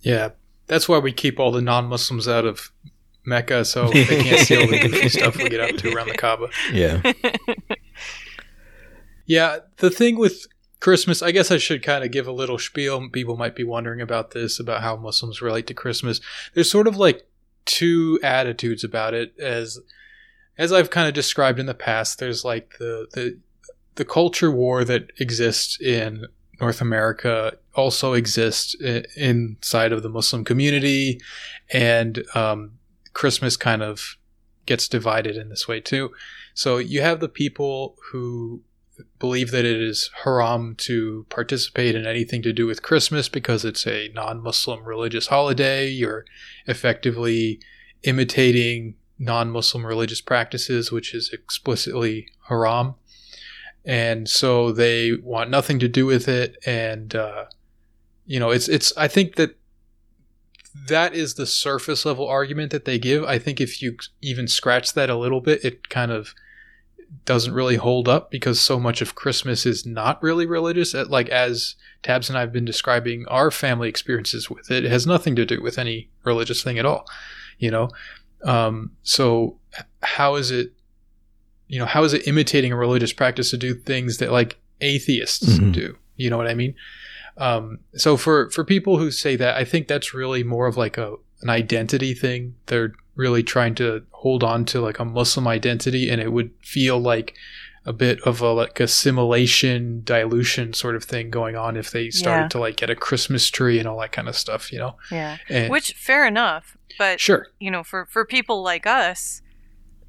Yeah, that's why we keep all the non-Muslims out of Mecca, so they can't see all the goofy stuff we get up to around the Kaaba. Yeah. [LAUGHS] Yeah, the thing with Christmas, I guess I should kind of give a little spiel. People might be wondering about this, about how Muslims relate to Christmas. There's sort of like two attitudes about it, as as I've kind of described in the past. There's like the the the culture war that exists in North America also exists inside of the Muslim community, and um, Christmas kind of gets divided in this way too. So you have the people who believe that it is haram to participate in anything to do with Christmas because it's a non-Muslim religious holiday. You're effectively imitating non-Muslim religious practices, which is explicitly haram. And so they want nothing to do with it. And, uh, you know, it's, it's, I think that that is the surface level argument that they give. I think if you even scratch that a little bit, it kind of doesn't really hold up because so much of Christmas is not really religious. Like as Tabs and I have been describing our family experiences with it, it has nothing to do with any religious thing at all. You know, um, so how is it? You know, how is it imitating a religious practice to do things that like atheists Mhm. do? You know what I mean? Um, so for for people who say that, I think that's really more of like a an identity thing. They're really trying to hold on to like a Muslim identity, and it would feel like a bit of a like assimilation dilution sort of thing going on if they started Yeah. to like get a Christmas tree and all that kind of stuff, you know. yeah And, which fair enough but sure, you know for for people like us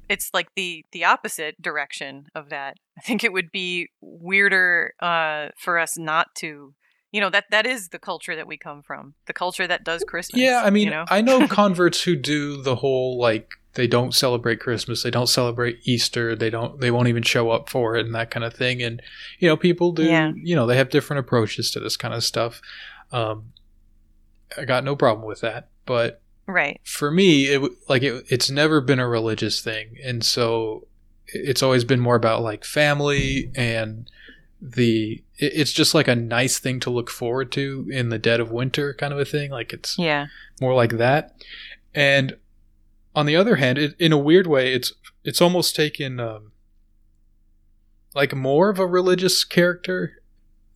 it's like the the opposite direction of that i think it would be weirder uh for us not to you know that that is the culture that we come from the culture that does christmas yeah. I mean, you know I know [LAUGHS] converts who do the whole like they don't celebrate Christmas, they don't celebrate Easter, they don't, they won't even show up for it, and that kind of thing. And you know, people do, Yeah. you know, they have different approaches to this kind of stuff. Um, I got no problem with that, but right for me, it like it, it's never been a religious thing, and so it's always been more about like family and the. It's just like a nice thing to look forward to in the dead of winter, kind of a thing. Like it's yeah more like that. And on the other hand, it, in a weird way, it's it's almost taken um, like more of a religious character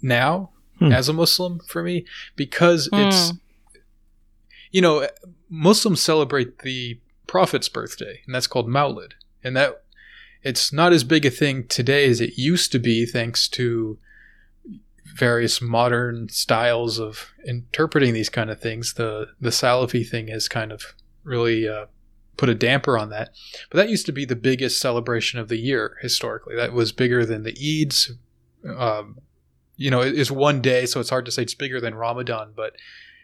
now Hmm. as a Muslim for me because it's you know Muslims celebrate the Prophet's birthday, and that's called Maulid, and that it's not as big a thing today as it used to be, thanks to various modern styles of interpreting these kind of things. The the Salafi thing has kind of really uh, put a damper on that, but that used to be the biggest celebration of the year historically. That was bigger than the Eids. Um, you know, it is one day, so it's hard to say it's bigger than Ramadan, but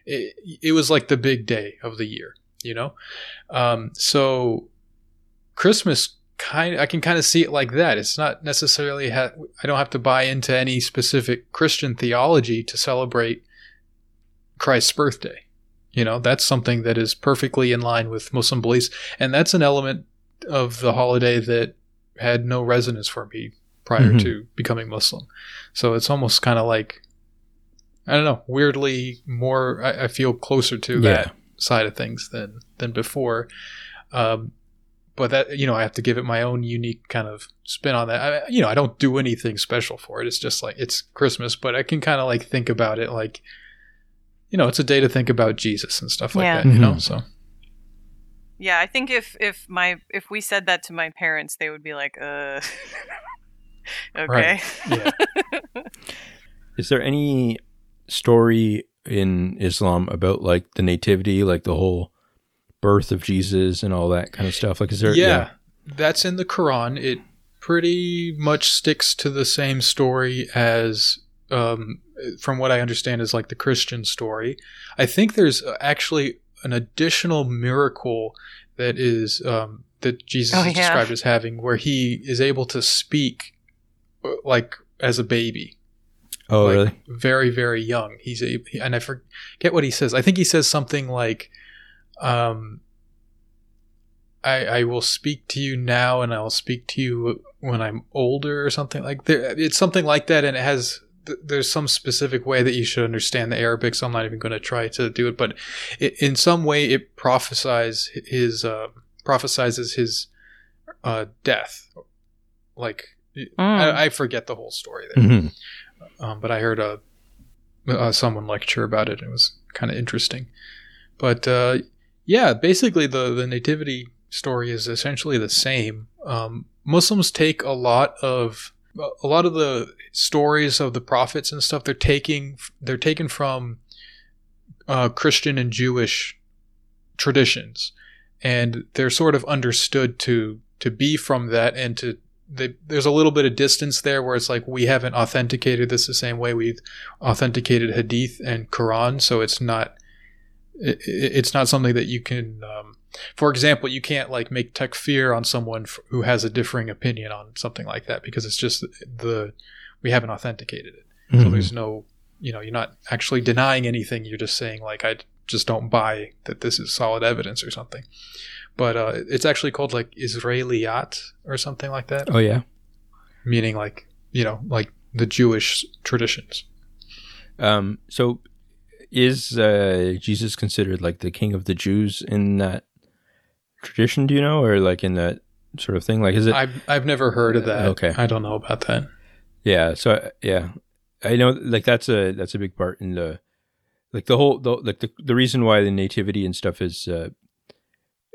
it, it was like the big day of the year, you know? Um, so Christmas kind I can kind of see it like that. It's not necessarily ha- I don't have to buy into any specific Christian theology to celebrate Christ's birthday. You know, that's something that is perfectly in line with Muslim beliefs and that's an element of the holiday that had no resonance for me prior Mhm. to becoming Muslim. So it's almost kind of like I don't know, weirdly more I, I feel closer to Yeah. that side of things than than before. Um, but that you know, I have to give it my own unique kind of spin on that. I, you know, I don't do anything special for it. It's just like it's Christmas, but I can kind of like think about it like, you know, it's a day to think about Jesus and stuff like Yeah. that. You know, Mhm. so Yeah, I think if if my if we said that to my parents, they would be like, "Uh, [LAUGHS] okay." Yeah. [LAUGHS] Is there any story in Islam about like the nativity, like the whole birth of Jesus and all that kind of stuff? Like, is there? yeah, that's in the Quran. It pretty much sticks to the same story as, um, from what I understand, is like the Christian story. I think there's actually an additional miracle that is um, that Jesus Oh, is yeah. described as having, where he is able to speak uh, like as a baby. Oh, like, really? Very, very young. He's a, and I forget what he says. I think he says something like, um, I, I will speak to you now and I will speak to you when I'm older or something like that. It's something like that. And it has, there's some specific way that you should understand the Arabic. So I'm not even going to try to do it, but it, in some way it prophesies his, uh, prophesizes his, uh, death. Like, Mm. I, I forget the whole story there hmm um, but I heard a uh, someone lecture about it. and It was kind of interesting. But uh, yeah, basically the the nativity story is essentially the same. Um, Muslims take a lot of a lot of the stories of the prophets and stuff. They're taking they're taken from uh, Christian and Jewish traditions, and they're sort of understood to to be from that and to they, there's a little bit of distance there where it's like we haven't authenticated this the same way we've authenticated hadith and quran so it's not it, it's not something that you can um, for example you can't like make takfir on someone f- who has a differing opinion on something like that because it's just the we haven't authenticated it. So Mm-hmm. there's no you know you're not actually denying anything. You're just saying like i just don't buy that this is solid evidence or something. But uh, it's actually called like israeliyat or something like that. Oh, yeah. meaning like you know like the jewish traditions. Um, so is uh, Jesus considered like the king of the Jews in that tradition? Do you know, or like in that sort of thing? Like, is it? i've, I've never heard of that Okay. i don't know about that yeah. So yeah, I know. Like that's a that's a big part in the like the whole the, like the the reason why the nativity and stuff is uh,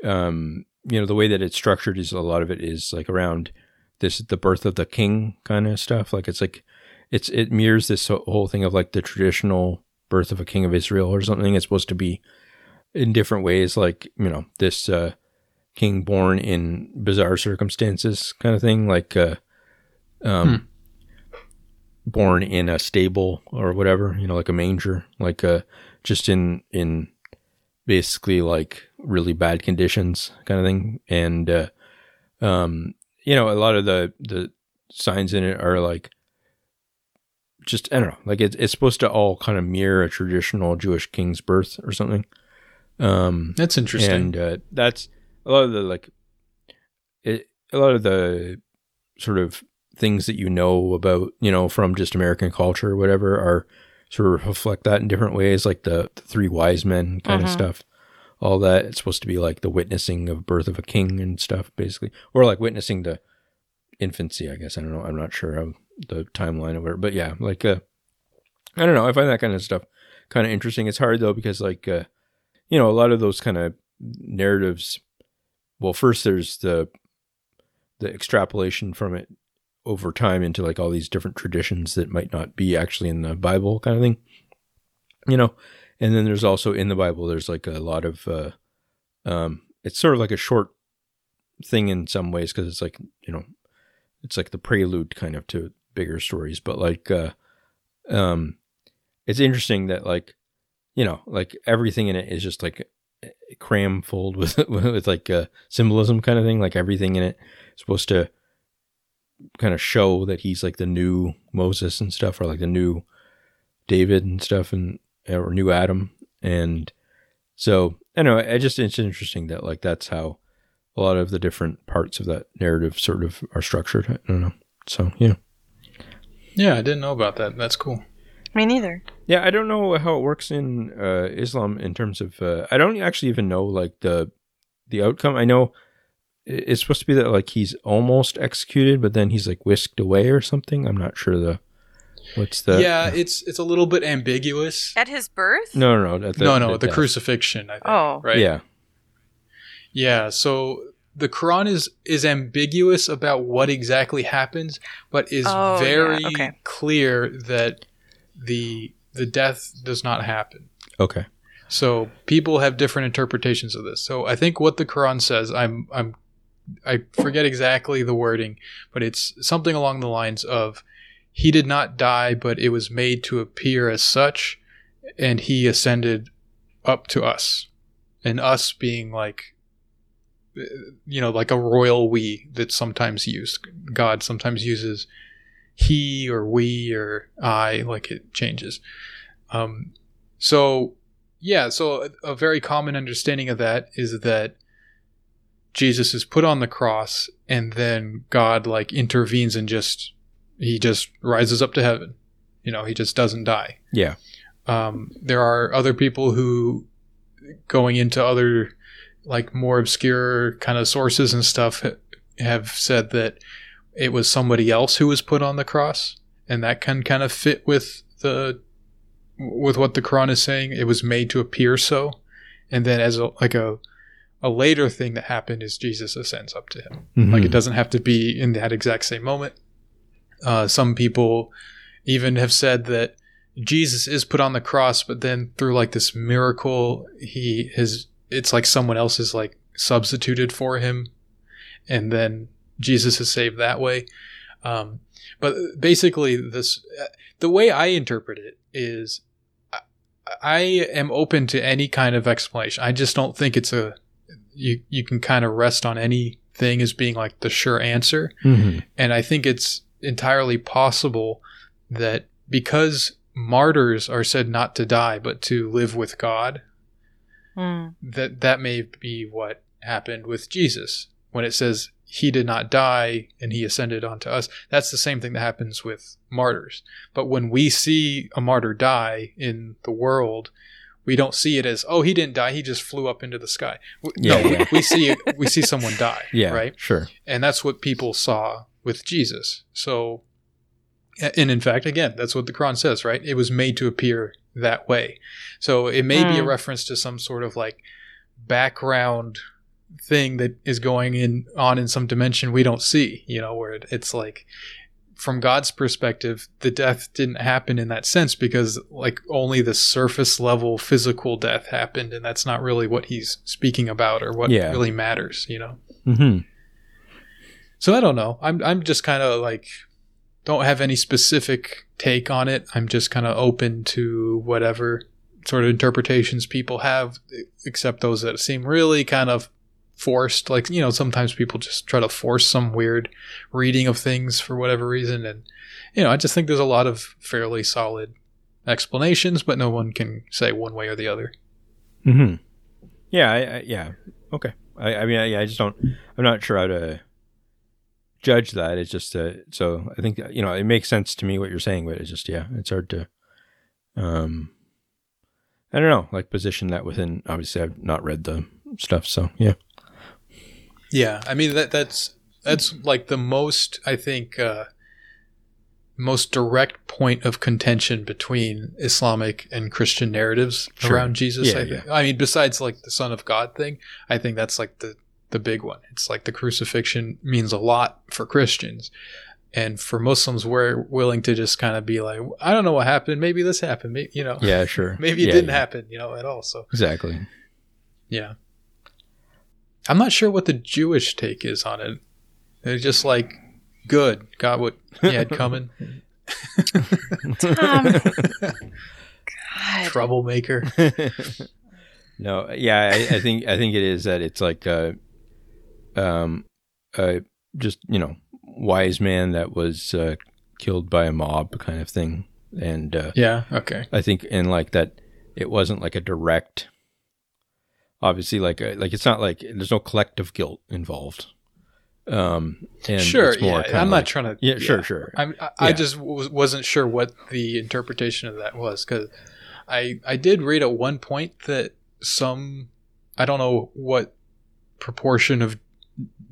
um you know the way that it's structured is a lot of it is like around this the birth of the king kind of stuff. Like it's like it's it mirrors this whole thing of like the traditional birth of a king of Israel or something. It's supposed to be in different ways, like you know this uh, king born in bizarre circumstances kind of thing, like uh, um, born in a stable or whatever, you know, like a manger, like uh, just in in basically like really bad conditions kind of thing, and uh, um, you know, a lot of the the signs in it are like just I don't know, like it's it's supposed to all kind of mirror a traditional Jewish king's birth or something. Um, that's interesting and uh, that's a lot of the like it, a lot of the sort of things that you know about you know from just American culture or whatever are sort of reflect that in different ways, like the, the three wise men kind of Mhm. stuff. all that. It's supposed to be like the witnessing of birth of a king and stuff, basically, or like witnessing the infancy. I guess I don't know. I'm not sure of the timeline of it, but yeah, like uh, I don't know. I find that kind of stuff kind of interesting. It's hard though because like uh, you know a lot of those kind of narratives. Well, first there's the the extrapolation from it over time into like all these different traditions that might not be actually in the Bible kind of thing. You know, and then there's also in the Bible there's like a lot of uh um it's sort of like a short thing in some ways because it's like, you know, it's like the prelude kind of to bigger stories, but like uh um it's interesting that like you know, like everything in it is just like cram full with [LAUGHS] with like a symbolism kind of thing, like everything in it is supposed to kind of show that he's like the new Moses and stuff, or like the new David and stuff, and or new Adam. And so I know I just it's interesting that like that's how a lot of the different parts of that narrative sort of are structured. I don't know. So yeah. Yeah, I didn't know about that. That's cool. Me neither. Yeah, I don't know how it works in uh, Islam in terms of. Uh, I don't actually even know like the the outcome. I know it's supposed to be that like he's almost executed, but then he's like whisked away or something. I'm not sure the what's the yeah. It's it's a little bit ambiguous. At his birth? no no no the, no, no, the death. crucifixion. I think, Oh. right. Yeah, Yeah, so the Quran is is ambiguous about what exactly happens, but is Oh, yeah, very okay. clear that the the death does not happen. okay, So people have different interpretations of this. So I think what the Quran says, I'm I'm I forget exactly the wording, but it's something along the lines of he did not die, but it was made to appear as such, and he ascended up to us. And us being like you know, like a royal we that's sometimes used. God sometimes uses he or we or I, like it changes. Um, so yeah, so a, a very common understanding of that is that Jesus is put on the cross and then God like intervenes and just he just rises up to heaven. You know, he just doesn't die. yeah, Um, there are other people who going into other like more obscure kind of sources and stuff have said that it was somebody else who was put on the cross and that can kind of fit with the with what the Quran is saying it was made to appear so and then as a like a a later thing that happened is Jesus ascends up to him like Mhm. it doesn't have to be in that exact same moment. Uh, some people even have said that Jesus is put on the cross, but then through like this miracle, he his it's like someone else is like substituted for him, and then Jesus is saved that way. Um, but basically, this the way I interpret it is, I, I am open to any kind of explanation. I just don't think it's a you you can kind of rest on anything as being like the sure answer. Mhm. And I think it's entirely possible that because martyrs are said not to die but to live with God, Mm. that that may be what happened with Jesus when it says he did not die and he ascended onto us. That's the same thing that happens with martyrs. But when we see a martyr die in the world, we don't see it as oh he didn't die he just flew up into the sky. Yeah, no, yeah. we see we see someone die. [LAUGHS] yeah, right sure, and that's what people saw with Jesus. So, and in fact, again, that's what the Quran says, right? It was made to appear that way. So it may be a Hmm. reference to some sort of like background thing that is going in on in some dimension we don't see. You know, where it, it's like from God's perspective, the death didn't happen in that sense because like only the surface level physical death happened, and that's not really what he's speaking about or what Yeah. really matters. You know. hmm So I don't know. I'm I'm just kind of like don't have any specific take on it. I'm just kind of open to whatever sort of interpretations people have, except those that seem really kind of forced. Like you know, sometimes people just try to force some weird reading of things for whatever reason, and you know, I just think there's a lot of fairly solid explanations, but no one can say one way or the other. Mm hmm. Yeah, I, I, yeah, okay. I, I mean, I, I just don't. I'm not sure how to judge that. It's just uh, so I think you know it makes sense to me what you're saying, but it's just yeah, it's hard to. Um, I don't know, like position that within. Obviously, I've not read the stuff, so yeah. Yeah, I mean that that's that's like the most I think uh, most direct point of contention between Islamic and Christian narratives Sure. around Jesus. Yeah, I, think. I mean, besides like the Son of God thing, I think that's like the the big one. It's like the crucifixion means a lot for Christians. And for Muslims, we're willing to just kind of be like, I don't know what happened. Maybe this happened. Maybe, you know, Yeah, sure. [LAUGHS] maybe it Yeah, didn't yeah. happen, you know, at all. So Exactly. yeah. I'm not sure what the Jewish take is on it. They're just like, good, got what he had [LAUGHS] coming. Tom. [LAUGHS] God. Troublemaker. no, yeah, I, I think I think it is that it's like uh um uh just you know wise man that was uh, killed by a mob kind of thing, and uh, Yeah, okay. I think and like that it wasn't like a direct. Obviously, like a, like it's not like there's no collective guilt involved. Um, and sure, yeah. I'm like- not trying to. Yeah, sure, sure. I'm, I, I just w- wasn't sure what the interpretation of that was because I I did read at one point that some I don't know what proportion of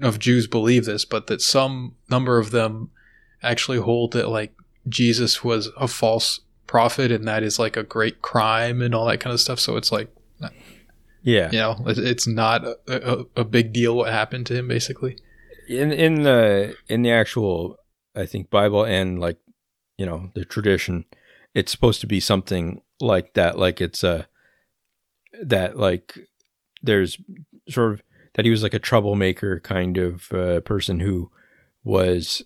of Jews believe this, but that some number of them actually hold that like Jesus was a false prophet and that is like a great crime and all that kind of stuff. So it's like Yeah, you know it's not a, a, a big deal what happened to him basically. in in the in the actual I think Bible and like you know the tradition, it's supposed to be something like that. Like it's a that like there's sort of that he was like a troublemaker kind of uh, person who was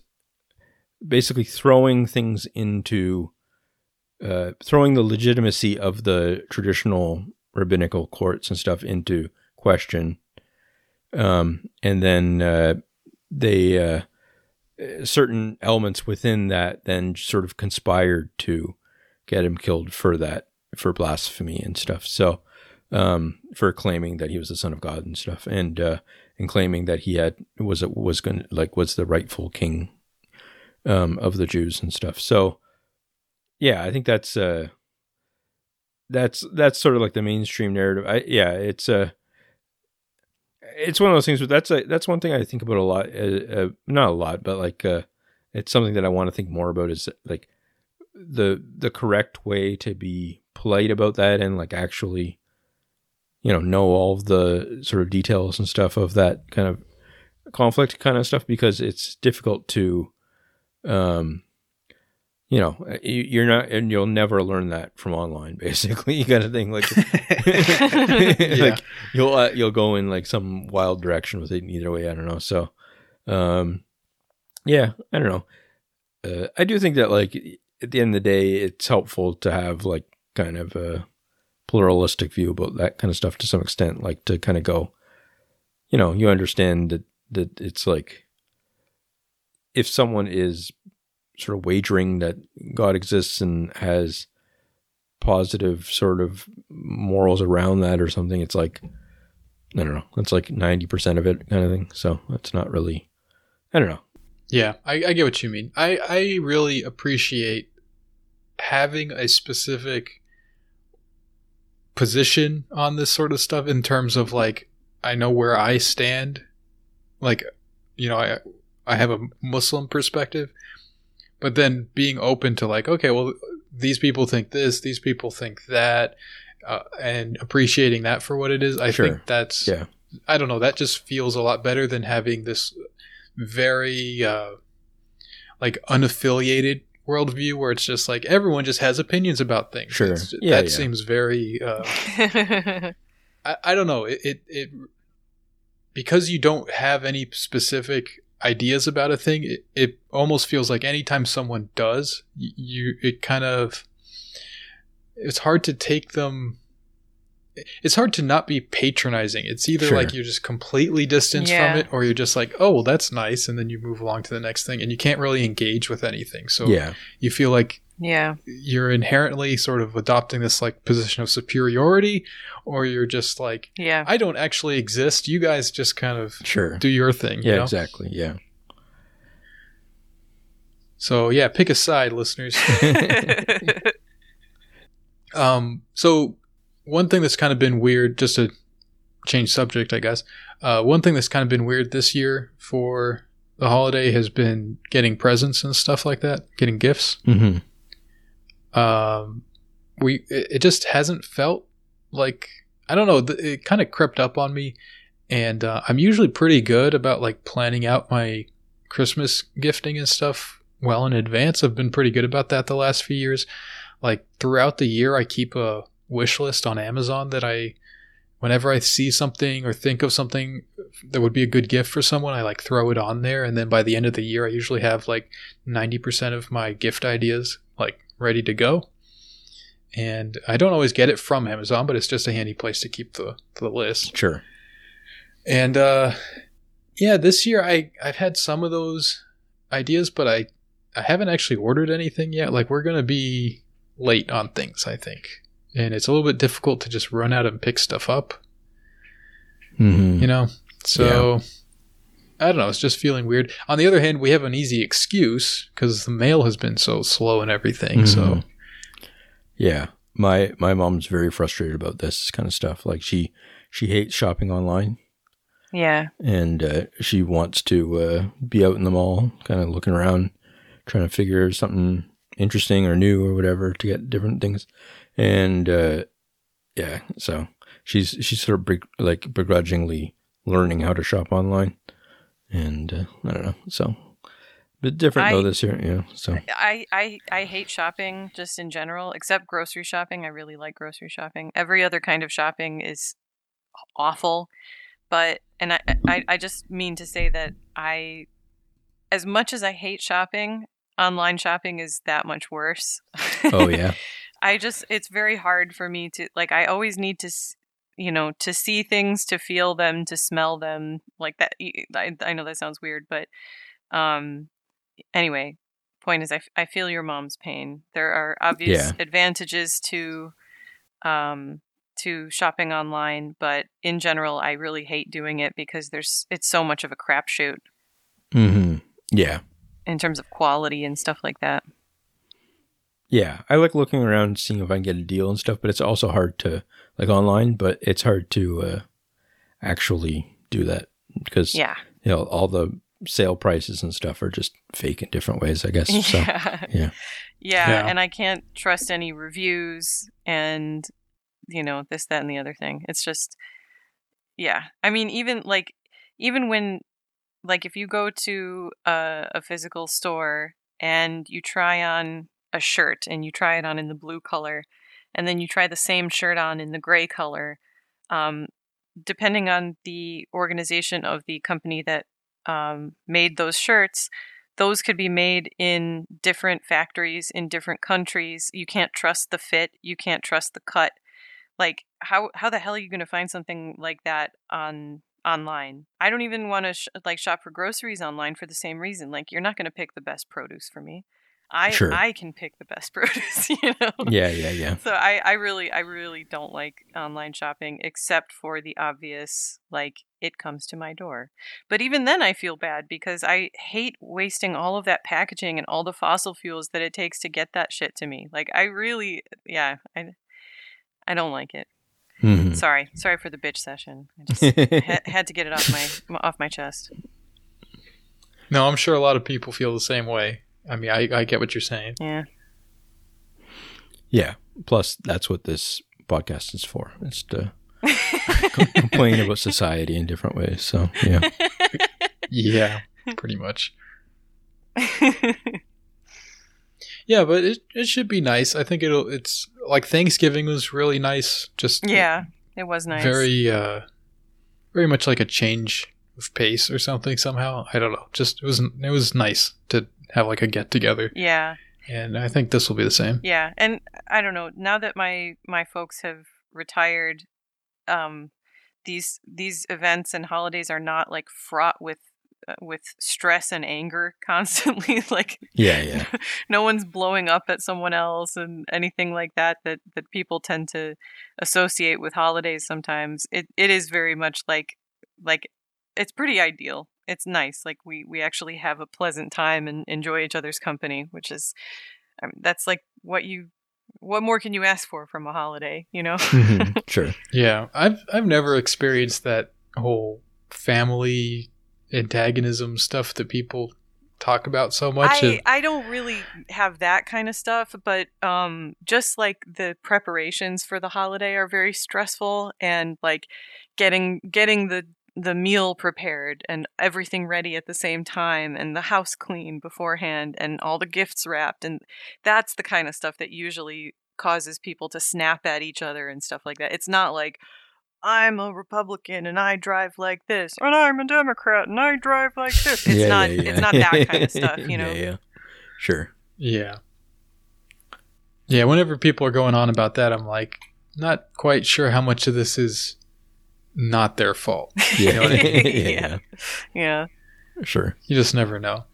basically throwing things into uh, throwing the legitimacy of the traditional rabbinical courts and stuff into question. Um, and then uh, they uh, certain elements within that then sort of conspired to get him killed for that for blasphemy and stuff. So um, for claiming that he was the son of god and stuff and uh, and claiming that he had was was going like was the rightful king um, of the jews and stuff. So yeah i think that's uh that's that's sort of like the mainstream narrative. I yeah it's uh it's one of those things but that's a, that's one thing i think about a lot uh, uh, not a lot but like uh it's something that i want to think more about is like the the correct way to be polite about that and like actually you know know all of the sort of details and stuff of that kind of conflict kind of stuff because it's difficult to um you know you- you're not and you'll never learn that from online [LAUGHS] basically kind of thing like [LAUGHS] like you'll uh, you'll go in like some wild direction with it either way i don't know so um yeah i don't know. Uh, i do think that like at the end of the day it's helpful to have like kind of a pluralistic view about that kind of stuff to some extent like to kind of go you know you understand that that it's like if someone is sort of wagering that god exists and has positive sort of morals around that or something it's like i don't know it's like 90% of it kind of thing so it's not really i don't know Yeah, I, I get what you mean. I, I really appreciate having a specific position on this sort of stuff in terms of like I know where I stand. Like, you know, I I have a Muslim perspective, but then being open to like, okay, well, these people think this, these people think that, uh, and appreciating that for what it is. I Sure. think that's Yeah. I don't know. That just feels a lot better than having this very uh, like unaffiliated worldview where it's just like everyone just has opinions about things. Sure. It's- Yeah, that yeah. seems very. Uh, [LAUGHS] I, I don't know. It, it it because you don't have any specific ideas about a thing. It, it almost feels like anytime someone does, y- you it kind of it's hard to take them. It's hard to not be patronizing. It's either Sure. like you're just completely distanced Yeah. from it, or you're just like, oh well, that's nice, and then you move along to the next thing, and you can't really engage with anything. So yeah you feel like yeah. you're inherently sort of adopting this like position of superiority, or you're just like, Yeah. I don't actually exist. You guys just kind of sure do your thing. yeah you know? exactly yeah So yeah, pick a side, listeners. [LAUGHS] [LAUGHS] Um, so one thing that's kind of been weird, just to change subject, I guess. Uh, one thing that's kind of been weird this year for the holiday has been getting presents and stuff like that, getting gifts. Mm-hmm. Um, we it, it just hasn't felt like I don't know. th- It kind of crept up on me, and uh, I'm usually pretty good about like planning out my Christmas gifting and stuff well in advance. I've been pretty good about that the last few years. Like throughout the year, I keep a wish list on Amazon that I, whenever I see something or think of something that would be a good gift for someone, I like throw it on there. And then by the end of the year, I usually have like 90% of my gift ideas like ready to go. And I don't always get it from Amazon, but it's just a handy place to keep the, the list. Sure. And uh, yeah, this year I I've had some of those ideas, but I I haven't actually ordered anything yet. Like we're gonna be late on things, I think, and it's a little bit difficult to just run out and pick stuff up. Mm-hmm. You know, so. I don't know. It's just feeling weird. On the other hand, we have an easy excuse because the mail has been so slow and everything. So Mhm. Yeah, my my mom's very frustrated about this kind of stuff. Like she she hates shopping online, yeah. and uh, she wants to uh, be out in the mall, kind of looking around, trying to figure something interesting or new or whatever to get different things. And uh, yeah, so she's she's sort of beg- like begrudgingly learning how to shop online, and uh, I don't know. So, bit different though this year. Yeah. So I, I I hate shopping just in general, except grocery shopping. I really like grocery shopping. Every other kind of shopping is awful, but and I I, I just mean to say that I, as much as I hate shopping, online shopping is that much worse. oh yeah. [LAUGHS] I just it's very hard for me to like I always need to you know to see things to feel them to smell them like that I, I know that sounds weird but um anyway point is I, I feel your mom's pain there are obvious Yeah. advantages to um to shopping online but in general I really hate doing it because there's it's so much of a crapshoot mm-hmm. Yeah. in terms of quality and stuff like that Yeah, I like looking around, seeing if I can get a deal and stuff. But it's also hard to like online, but it's hard to uh, actually do that because yeah you know all the sale prices and stuff are just fake in different ways. I guess. [LAUGHS] So yeah. yeah. yeah. Yeah. and I can't trust any reviews and you know this that and the other thing. It's just yeah. I mean even like even when like if you go to a, a physical store and you try on a shirt and you try it on in the blue color and then you try the same shirt on in the gray color um, depending on the organization of the company that um, made those shirts those could be made in different factories in different countries. You can't trust the fit. You can't trust the cut. Like how how the hell are you going to find something like that on online? I don't even want to sh- like shop for groceries online for the same reason. Like you're not going to pick the best produce for me i Sure. i can pick the best [LAUGHS] produce you know Yeah, yeah, yeah. so I, I really I really don't like online shopping except for the obvious like it comes to my door. But even then I feel bad because I hate wasting all of that packaging and all the fossil fuels that it takes to get that shit to me. Like I really yeah, I I don't like it. Mhm. Sorry. Sorry for the bitch session. I just ha- [LAUGHS] had to get it off my off my chest. no, I'm sure a lot of people feel the same way. I mean, I, I get what you're saying. Yeah. yeah. Plus, that's what this podcast is for. It's to [LAUGHS] complain about society in different ways. So yeah. [LAUGHS] Yeah, [LAUGHS] pretty much. Yeah, but it it should be nice. I think it'll. It's like Thanksgiving was really nice. Just yeah, it was nice. very uh, very much like a change of pace or something. Somehow I don't know. Just it was it was nice to have like a get together, Yeah. and I think this will be the same. Yeah, and I don't know. Now that my my folks have retired, um, these these events and holidays are not like fraught with uh, with stress and anger [LAUGHS] constantly. like Yeah, yeah. [LAUGHS] no one's blowing up at someone else and anything like that that that people tend to associate with holidays. Sometimes it it is very much like like it's pretty ideal. It's nice. Like we we actually have a pleasant time and enjoy each other's company, which is I mean, that's like what you what more can you ask for from a holiday? You know. Mhm, [LAUGHS] sure. Yeah, I've I've never experienced that whole family antagonism stuff that people talk about so much. I, and- I don't really have that kind of stuff, but um, just like the preparations for the holiday are very stressful, and like getting getting the the meal prepared and everything ready at the same time, and the house clean beforehand, and all the gifts wrapped, and that's the kind of stuff that usually causes people to snap at each other and stuff like that. It's not like I'm a Republican and I drive like this, and I'm a Democrat and I drive like this. It's Yeah, not. yeah, yeah. It's not that kind of [LAUGHS] stuff, you know. Yeah, yeah. Sure. Yeah. Yeah, whenever people are going on about that, I'm like, not quite sure how much of this is not their fault. [LAUGHS] Yeah. know I yeah, Yeah. yeah. Yeah. Sure. You just never know.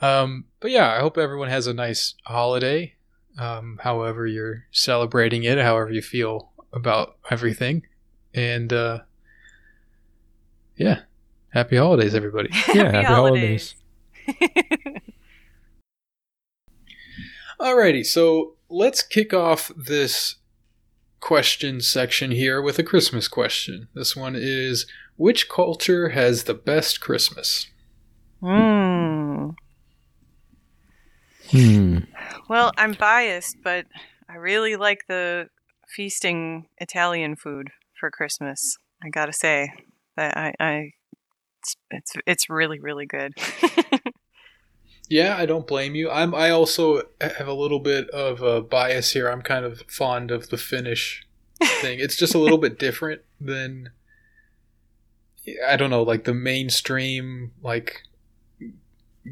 Um, but yeah, I hope everyone has a nice holiday, um, however you're celebrating it, however you feel about everything. And uh, yeah, happy holidays, everybody. [LAUGHS] Yeah, happy holidays. [LAUGHS] Alrighty, so let's kick off this question section here with a Christmas question. This one is Which culture has the best Christmas? Hmm. Hmm. Well, I'm biased, but I really like the feasting Italian food for Christmas. I gotta say, that I, I it's, it's it's really really good. [LAUGHS] Yeah, I don't blame you. I'm. I also have a little bit of a bias here. I'm kind of fond of the Finnish [LAUGHS] thing. It's just a little bit different than I don't know, like the mainstream, like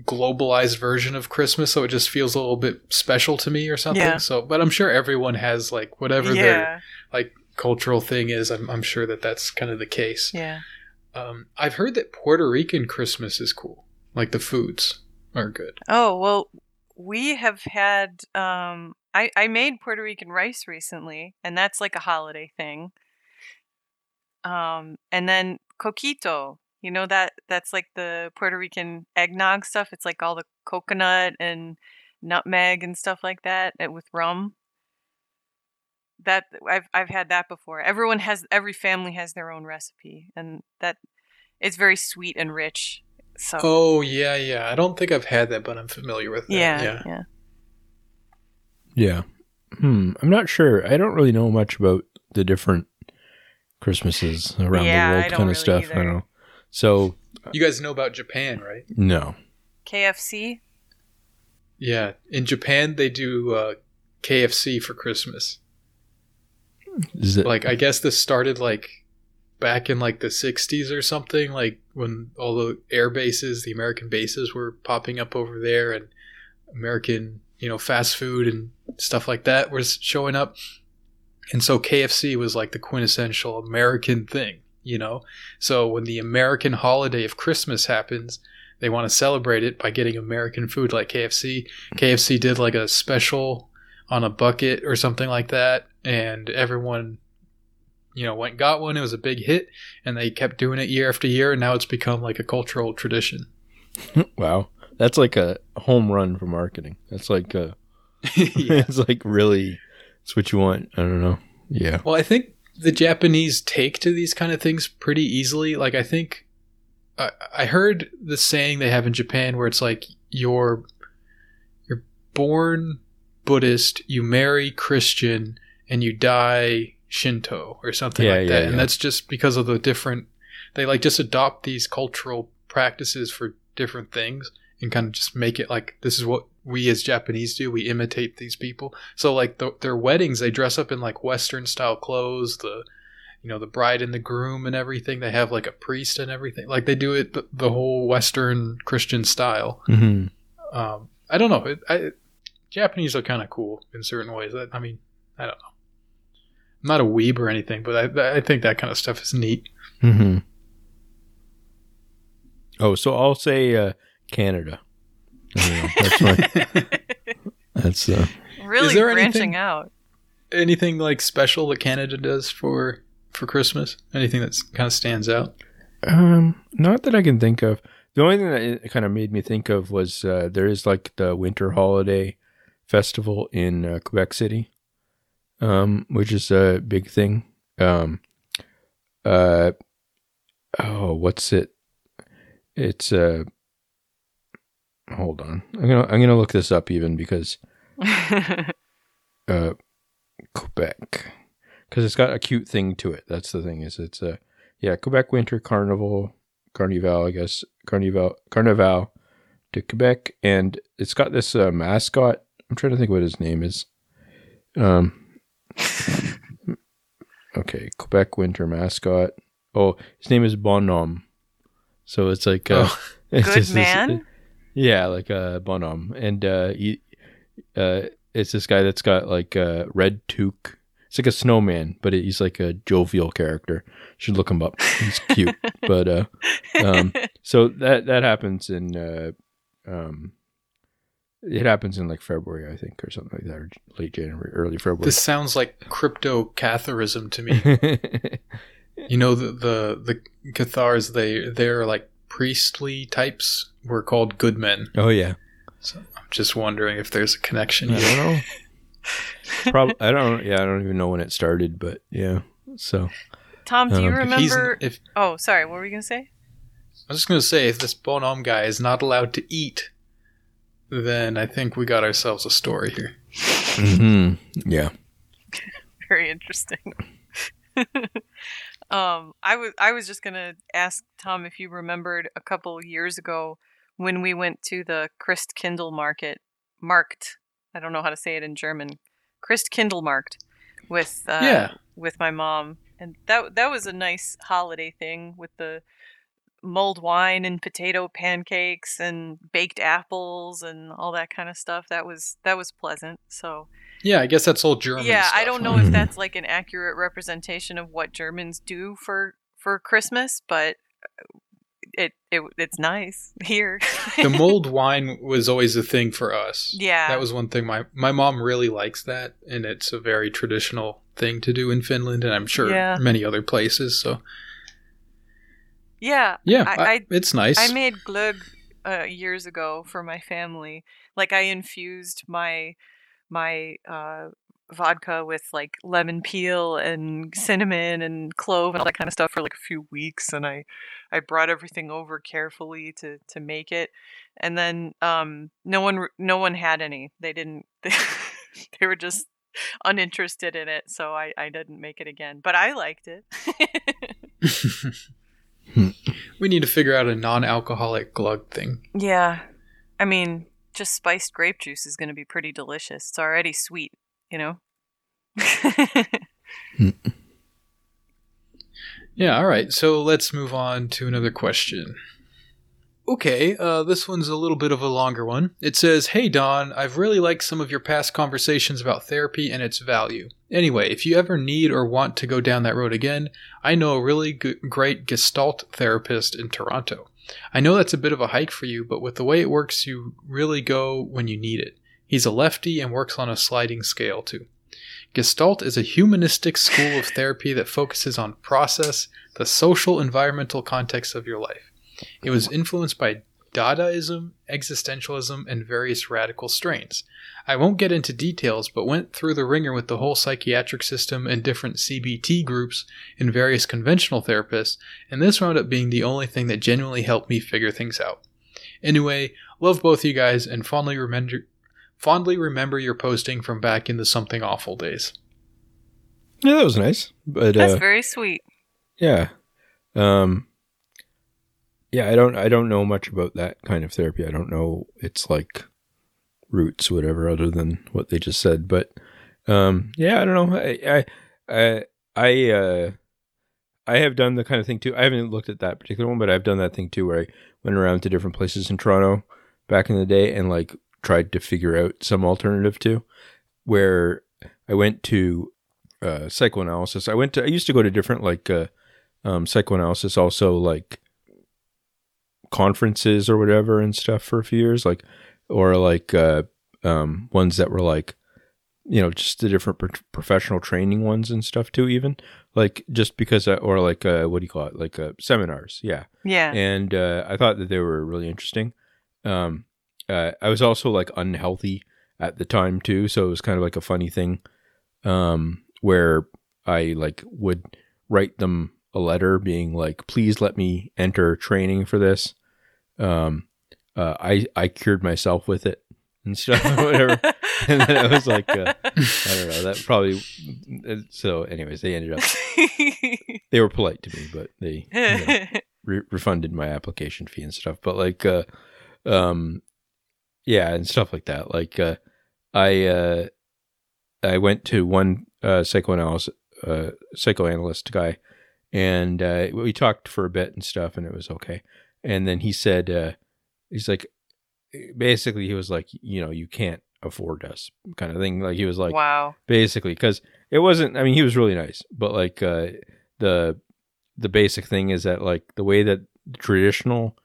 globalized version of Christmas. So it just feels a little bit special to me or something. Yeah. So, but I'm sure everyone has like whatever their like cultural thing is. I'm, I'm sure that that's kind of the case. yeah. Um, I've heard that Puerto Rican Christmas is cool. Like the foods are good. Oh well, we have had. Um, I I made Puerto Rican rice recently, and that's like a holiday thing. Um, and then coquito, you know that that's like the Puerto Rican eggnog stuff. It's like all the coconut and nutmeg and stuff like that, with rum. That I've I've had that before. Everyone has every family has their own recipe, and that it's very sweet and rich. So Oh yeah, yeah. I don't think I've had that, but I'm familiar with that. yeah, yeah. yeah. Yeah. Hmm. I'm not sure. I don't really know much about the different Christmases around Yeah, the world don't kind really of stuff. I don't know. So You guys know about Japan, right? no. KFC. Yeah. In Japan, they do uh, KFC for Christmas. Is it Like, I guess this started like back in like the 60s or something, like when all the air bases, the American bases were popping up over there and American, you know, fast food and stuff like that was showing up. And so KFC was like the quintessential American thing, you know? So when the American holiday of Christmas happens, they want to celebrate it by getting American food like KFC. KFC did like a special on a bucket or something like that, and everyone, you know, went and got one. It was a big hit, and they kept doing it year after year, and now it's become like a cultural tradition. [LAUGHS] wow. That's like a home run for marketing. That's like uh [LAUGHS] [LAUGHS] yeah. it's like really it's what you want. I don't know. Yeah. Well, I think the Japanese take to these kind of things pretty easily. Like, I think I, I heard the saying they have in Japan where it's like you're you're born Buddhist, you marry Christian, and you die Shinto or something Yeah, like yeah, that. yeah. And that's just because of the different. They like just adopt these cultural practices for different things and kind of just make it like this is what we as Japanese do. We imitate these people. So like the, their weddings, they dress up in like Western style clothes. The you know the bride and the groom and everything. They have like a priest and everything. Like they do it the, the whole Western Christian style. hmm Um, I don't know. It, I, Japanese are kind of cool in certain ways. I, I mean, I don't know. I'm not a weeb or anything, but I, I think that kind of stuff is neat. hmm Oh, so I'll say uh, Canada. I know. That's my [LAUGHS] that's uh Really there branching anything- out. Anything like special that Canada does for for Christmas? Anything that kind of stands out? Um, not that I can think of. The only thing that it kind of made me think of was uh, there is like the winter holiday festival in uh, Quebec City, um, which is a big thing. Um, uh, oh, what's it? It's uh, hold on. I'm gonna I'm gonna look this up even because [LAUGHS] uh, Quebec because it's got a cute thing to it. That's the thing is it's a yeah Quebec Winter Carnival Carnival I guess Carnival Carnival to Quebec and it's got this uh, mascot. I'm trying to think what his name is. Um. Okay, Quebec Winter mascot. Oh, his name is Bonhomme. So it's like uh, Oh. [LAUGHS] it's Good just this- man? yeah, like a bonhomme, and uh, he, uh, it's this guy that's got like a red toque. It's like a snowman, but he's like a jovial character. Should look him up. He's cute, [LAUGHS] but uh, um, so that that happens in uh, um, it happens in like February, I think, or something like that, or late January, early February. This sounds like crypto Catharism to me. [LAUGHS] you know the the the Cathars they they're like priestly types were called good men. oh yeah, So I'm just wondering if there's a connection I don't know. [LAUGHS] Probably, I don't. Yeah, I don't even know when it started, but yeah. So Tom, do you Um, If remember? if Oh, sorry. What were we gonna say? I was just gonna say if this bonhomme guy is not allowed to eat, then I think we got ourselves a story here. mhm, yeah. [LAUGHS] Very interesting. [LAUGHS] um, I was I was just gonna ask Tom if you remembered a couple years ago when we went to the Christkindl market marked. I don't know how to say it in German. Christkindlmarkt with uh, Yeah. with my mom, and that that was a nice holiday thing with the mulled wine and potato pancakes and baked apples and all that kind of stuff. That was that was pleasant. So Yeah, I guess that's all German. yeah, I don't know if Mhm. that's like an accurate representation of what Germans do for for Christmas, but uh, it it it's nice [LAUGHS] here. the [LAUGHS] mulled wine was always a thing for us. Yeah. That was one thing my my mom really likes that and it's a very traditional thing to do in Finland and I'm sure Yeah. many other places. So yeah, yeah, I- I- it's nice. I made glug uh, years ago for my family. Like I infused my my uh, vodka with like lemon peel and cinnamon and clove and all that kind of stuff for like a few weeks, and I I brought everything over carefully to to make it, and then um, no one no one had any. They didn't. They, [LAUGHS] they were just uninterested in it, so I I didn't make it again. But I liked it. [LAUGHS] [LAUGHS] Hmm. we need to figure out a non-alcoholic glug thing. Yeah. I mean, just spiced grape juice is going to be pretty delicious. It's already sweet, you know? [LAUGHS] Hmm. Yeah, all right. So let's move on to another question. Okay, uh, this one's a little bit of a longer one. It says, Hey Don, I've really liked some of your past conversations about therapy and its value. Anyway, if you ever need or want to go down that road again, I know a really g- great Gestalt therapist in Toronto. I know that's a bit of a hike for you, but with the way it works, you really go when you need it. He's a lefty and works on a sliding scale too. Gestalt is a humanistic school of therapy that focuses on process, the social environmental context of your life. It was influenced by Dadaism, existentialism, and various radical strains. I won't get into details, but went through the ringer with the whole psychiatric system and different CBT groups and various conventional therapists, and this wound up being the only thing that genuinely helped me figure things out. Anyway, love both you guys and fondly remember fondly remember your posting from back in the something awful days. Yeah, that was nice. But That's uh, very sweet. yeah, um, yeah, I don't, I don't know much about that kind of therapy. I don't know its like roots, whatever, other than what they just said. But um, yeah, I don't know. I, I, I, uh, I have done the kind of thing too. I haven't looked at that particular one, but I've done that thing too, where I went around to different places in Toronto back in the day and like tried to figure out some alternative to. Where I went to uh, psychoanalysis. I went to. I used to go to different like uh, um, psychoanalysis, also like conferences or whatever and stuff for a few years, like or like uh, um, ones that were like you know just the different pro- professional training ones and stuff too. Even like just because uh, or like uh, what do you call it? Like uh, seminars, yeah Yeah. and uh, I thought that they were really interesting. Um, uh, I was also like unhealthy at the time too, so it was kind of like a funny thing um, where I like would write them a letter being like, "Please let me enter training for this." Um, uh, I I cured myself with it and stuff, [LAUGHS] whatever. [LAUGHS] and then it was like, uh, I don't know, that probably. So, anyways, they ended up. [LAUGHS] They were polite to me, but they you know, re- refunded my application fee and stuff. But like, uh, um, yeah, and stuff like that. Like, uh, I uh, I went to one uh, psychoanalyst uh, psychoanalyst guy, and uh, we talked for a bit and stuff, and it was okay. And then he said, uh, he's like, basically, he was like, you know, you can't afford us, kind of thing. Like he was like, wow. basically, because it wasn't. I mean, he was really nice, but like uh, the the basic thing is that like the way that traditional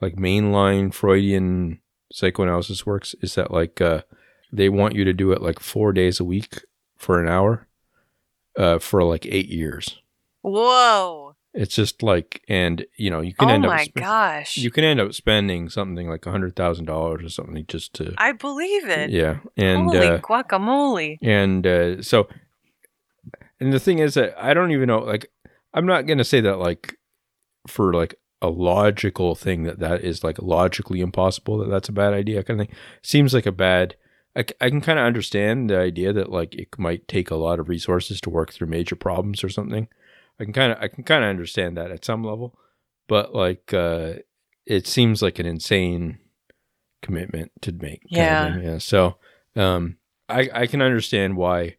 like mainline Freudian psychoanalysis works is that like uh, they want you to do it like four days a week for an hour uh, for like eight years. Whoa. It's just like, and you know, you can Oh end up my sp- gosh. you can end up spending something like a hundred thousand dollars or something just to I believe it. yeah, and Holy uh, guacamole. and uh, so, and the thing is that I don't even know. Like, I'm not gonna say that like for like a logical thing that that is like logically impossible that that's a bad idea kind of thing. Seems like a bad. I, I can kind of understand the idea that like it might take a lot of resources to work through major problems or something. I can kind of I can kind of understand that at some level, but like uh, it seems like an insane commitment to make. Yeah. thing. yeah. So um, I I can understand why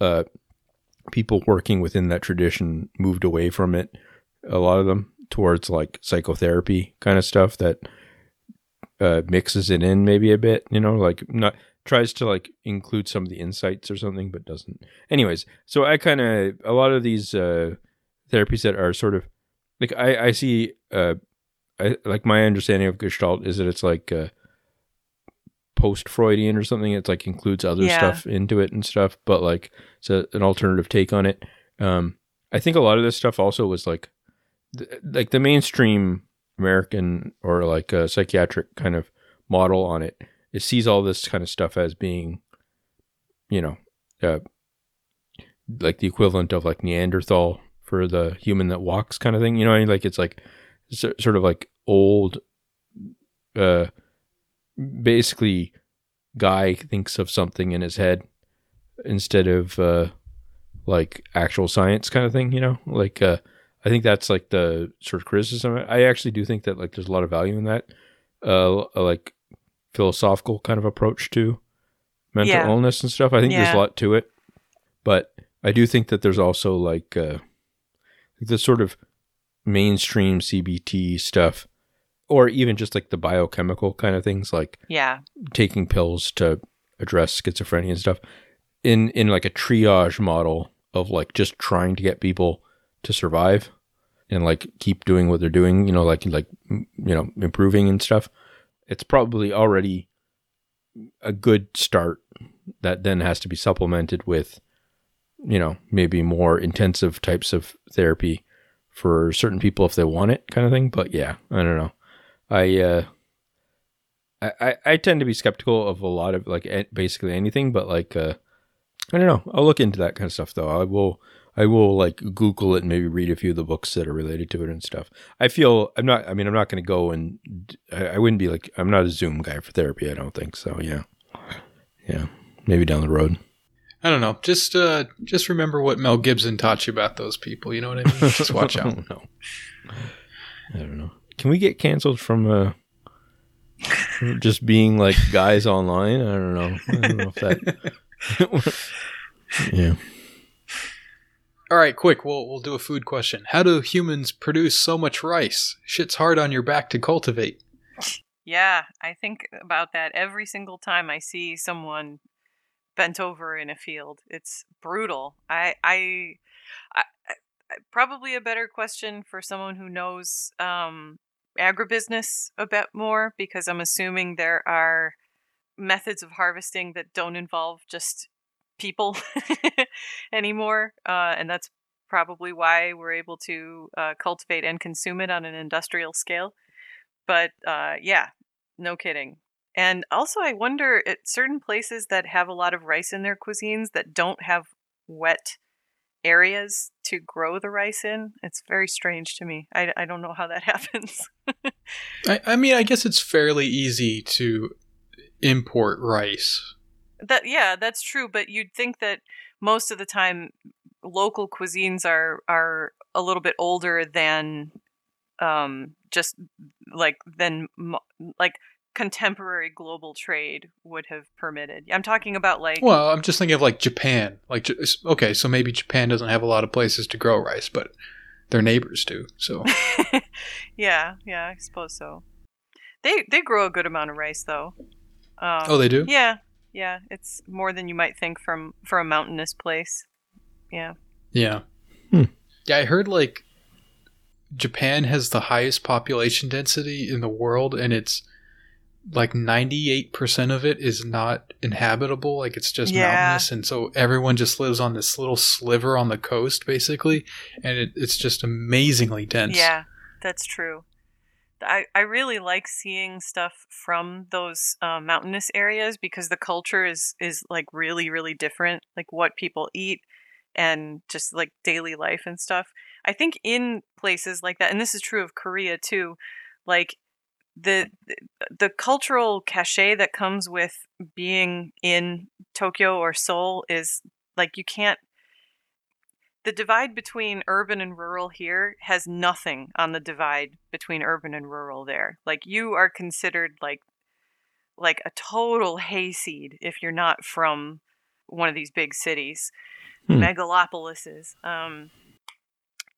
uh, people working within that tradition moved away from it. A lot of them towards like psychotherapy kind of stuff that uh, mixes it in maybe a bit. You know, like not tries to like include some of the insights or something, but doesn't. Anyways, so I kind of a lot of these uh, therapies that are sort of like I I see uh I like my understanding of Gestalt is that it's like uh, post Freudian or something. It's like includes other Yeah. stuff into it and stuff, but like it's a, an alternative take on it. Um, I think a lot of this stuff also was like th- like the mainstream American or like a psychiatric kind of model on it. It sees all this kind of stuff as being, you know, uh, like the equivalent of like Neanderthal for the human that walks kind of thing. You know, I mean? like it's like so- sort of like old, uh, basically, guy thinks of something in his head instead of uh, like actual science kind of thing. You know, like uh, I think that's like the sort of criticism. I actually do think that like there's a lot of value in that, uh, like philosophical kind of approach to mental Yeah. illness and stuff. I think there's a lot to it, but I do think that there's also like uh, the sort of mainstream CBT stuff, or even just like the biochemical kind of things, like Yeah. taking pills to address schizophrenia and stuff in in like a triage model of like just trying to get people to survive and like keep doing what they're doing you know like like you know improving and stuff it's probably already a good start that then has to be supplemented with you know maybe more intensive types of therapy for certain people if they want it kind of thing but yeah i don't know i uh I, I, tend to be skeptical of a lot of like basically anything, but like uh, I don't know. I'll look into that kind of stuff though. I will I will like Google it and maybe read a few of the books that are related to it and stuff. I feel I'm not. I mean, I'm not going to go and I, I wouldn't be like I'm not a Zoom guy for therapy. I don't think so. Yeah, yeah. Maybe down the road. I don't know. Just uh, just remember what Mel Gibson taught you about those people. You know what I mean? Just watch [LAUGHS] out. no. I don't know. Can we get canceled from uh just being like guys online? I don't know. I don't know if that. [LAUGHS] [LAUGHS] yeah. All right, quick. We'll we'll do a food question. How do humans produce so much rice? Shit's hard on your back to cultivate. Yeah, I think about that every single time I see someone bent over in a field. It's brutal. I, I, I, I probably a better question for someone who knows um, agribusiness a bit more, because I'm assuming there are methods of harvesting that don't involve just people [LAUGHS] anymore, uh, and that's probably why we're able to uh, cultivate and consume it on an industrial scale but uh, yeah, no kidding. And also, I wonder at certain places that have a lot of rice in their cuisines that don't have wet areas to grow the rice in. It's very strange to me. I, I don't know how that [LAUGHS] happens. I, I mean, I guess it's fairly easy to import rice. That yeah, that's true. But you'd think that most of the time, local cuisines are are a little bit older than um just like than like contemporary global trade would have permitted. I'm talking about like Well, I'm just thinking of like Japan. Like, okay, so maybe Japan doesn't have a lot of places to grow rice, but their neighbors do. So, [LAUGHS] yeah, yeah, I suppose so. They they grow a good amount of rice though. Um, oh, they do. Yeah, yeah, it's more than you might think from for a mountainous place. Yeah. Yeah. Hmm. Yeah, I heard like Japan has the highest population density in the world, and it's like 98% of it is not inhabitable. Like it's just Yeah. mountainous. And so everyone just lives on this little sliver on the coast, basically. And it, it's just amazingly dense. Yeah, that's true. I, I really like seeing stuff from those uh, mountainous areas because the culture is is like really really different like what people eat and just like daily life and stuff. I think in places like that and this is true of korea too like the the cultural cachet that comes with being in tokyo or seoul is like you can't the divide between urban and rural here has nothing on the divide between urban and rural there. Like you are considered like like a total hayseed if you're not from one of these big cities, Hmm. megalopolises. Um,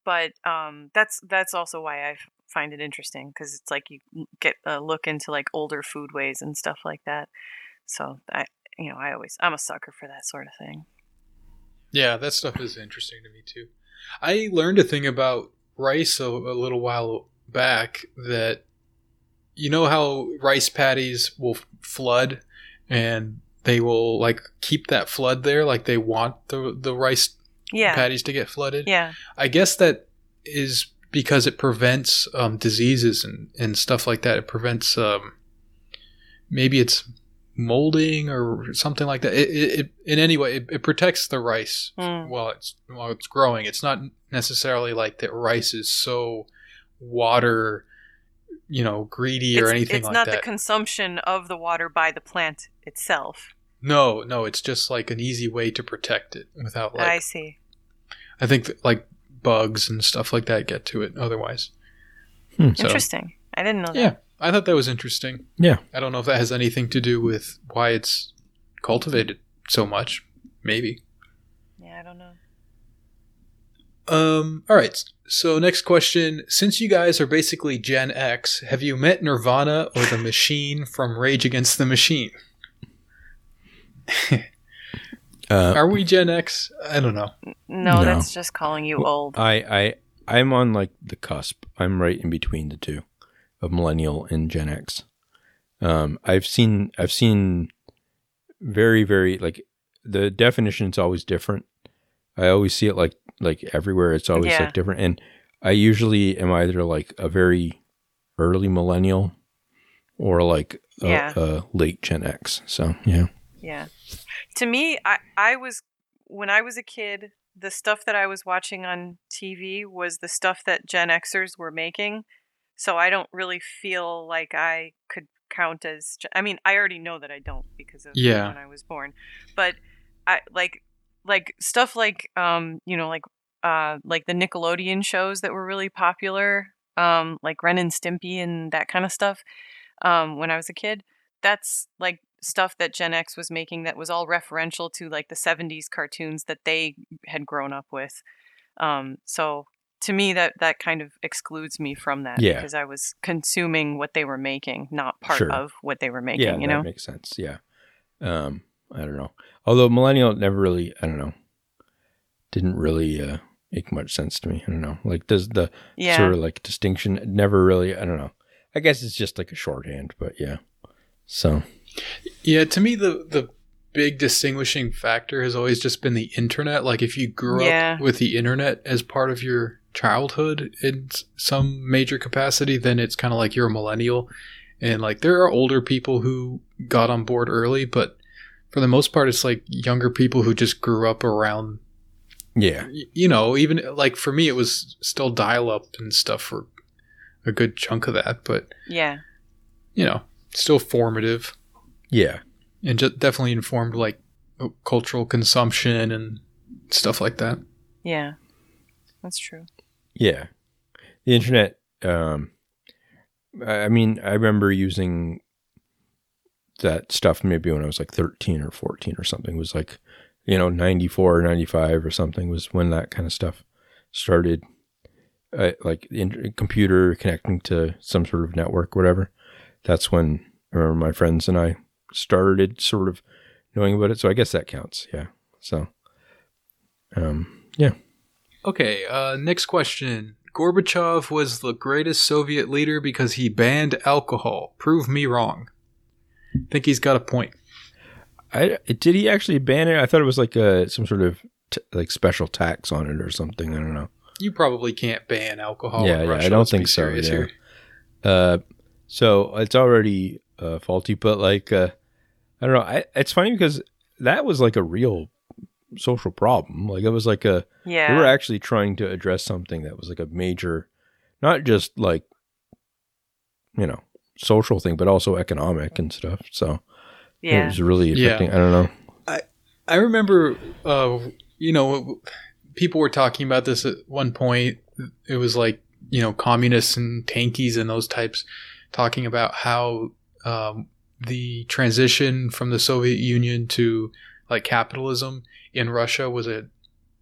but um, that's that's also why I find it interesting because it's like you get a look into like older foodways and stuff like that. So I, you know, I always I'm a sucker for that sort of thing. Yeah, that stuff is interesting to me too. I learned a thing about rice a, a little while back that you know how rice paddies will flood and they will like keep that flood there like they want the the rice Yeah, paddies to get flooded. yeah, I guess that is because it prevents um, diseases and, and stuff like that. It prevents um, maybe it's molding or something like that. It, it, it in any way it, it protects the rice Mm. while it's while it's growing. It's not necessarily like that rice is so water, you know, greedy or it's, anything it's like not that. the consumption of the water by the plant itself. no, no, it's just like an easy way to protect it without like I see. I think that, like bugs and stuff like that get to it otherwise. Hmm. So, Interesting. I didn't know that. Yeah, I thought that was interesting. Yeah. I don't know if that has anything to do with why it's cultivated so much. Maybe. Yeah, I don't know. Um. All right. So next question: Since you guys are basically Gen X, have you met Nirvana or the Machine from Rage Against the Machine? [LAUGHS] Uh, Are we Gen X? I don't know. No, No. that's just calling you old. I I I'm on like the cusp. I'm right in between the two, of millennial and Gen X. Um, I've seen I've seen very very like the definition's always different. I always see it like like everywhere. It's always Yeah. like different, and I usually am either like a very early millennial or like a, Yeah. a late Gen X. So yeah, Yeah. To me, I I was when I was a kid, the stuff that I was watching on TV was the stuff that Gen Xers were making. So I don't really feel like I could count as. I mean, I already know that I don't because of Yeah. when I was born. But I like like stuff like um, you know, like uh like the Nickelodeon shows that were really popular, um like Ren and Stimpy and that kind of stuff. Um when I was a kid, that's like stuff that Gen X was making that was all referential to like the 70s cartoons that they had grown up with. Um, so to me that that kind of excludes me from that Yeah. because I was consuming what they were making, not part Sure. of what they were making, yeah, you that know. makes sense. Yeah. Um, I don't know. Although millennial never really, I don't know, didn't really uh, make much sense to me. I don't know. Like, does the Yeah. sort of like distinction never really? I don't know. I guess it's just like a shorthand, but yeah. So Yeah, to me the the big distinguishing factor has always just been the internet. Like if you grew Yeah. up with the internet as part of your childhood in some major capacity, then it's kind of like you're a millennial. and like there are older people who got on board early, but for the most part, it's like younger people who just grew up around. Yeah. You know, even like for me, it was still dial up and stuff for a good chunk of that, but Yeah. you know, still formative Yeah. and just definitely informed like cultural consumption and stuff like that. Yeah. That's true. Yeah. The internet, um, I mean, I remember using that stuff maybe when I was like 13 or 14 or something. It was like, you know, 94 or 95 or something was when that kind of stuff started. Uh, like computer connecting to some sort of network, whatever. That's when I remember my friends and I started sort of knowing about it. So I guess that counts. Yeah. So, um, yeah. Okay, uh, next question. Gorbachev was the greatest Soviet leader because he banned alcohol. Prove me wrong. think he's got a point. I did he actually ban it? I thought it was like a some sort of t- like special tax on it or something. I don't know. You probably can't ban alcohol. Yeah, in yeah, Russia. I don't let's think so, yeah. Uh, so it's already uh, faulty, but like uh, I don't know. I, it's funny because that was like a real social problem. Like it was like a Yeah. they were actually trying to address something that was like a major, not just like you know social thing, but also economic and stuff. So it was really Yeah. affecting. I don't know. I remember, uh, you know, people were talking about this at one point. It was like, you know, communists and tankies and those types talking about how um, the transition from the Soviet Union to like capitalism in Russia was a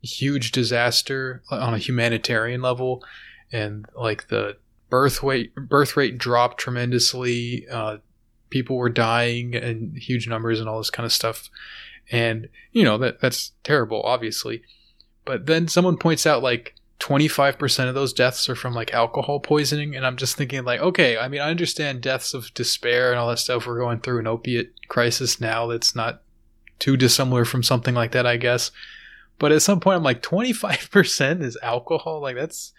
huge disaster on a humanitarian level, and like the birth rate birth rate dropped tremendously. Uh, people were dying in huge numbers and all this kind of stuff. And you know that that's terrible obviously. But then someone points out like 25% of those deaths are from like alcohol poisoning. And i'm just thinking like okay i mean i understand deaths of despair and all that stuff. We're going through an opiate crisis now that's not too dissimilar from something like that i guess but at some point i'm like 25% is alcohol like that's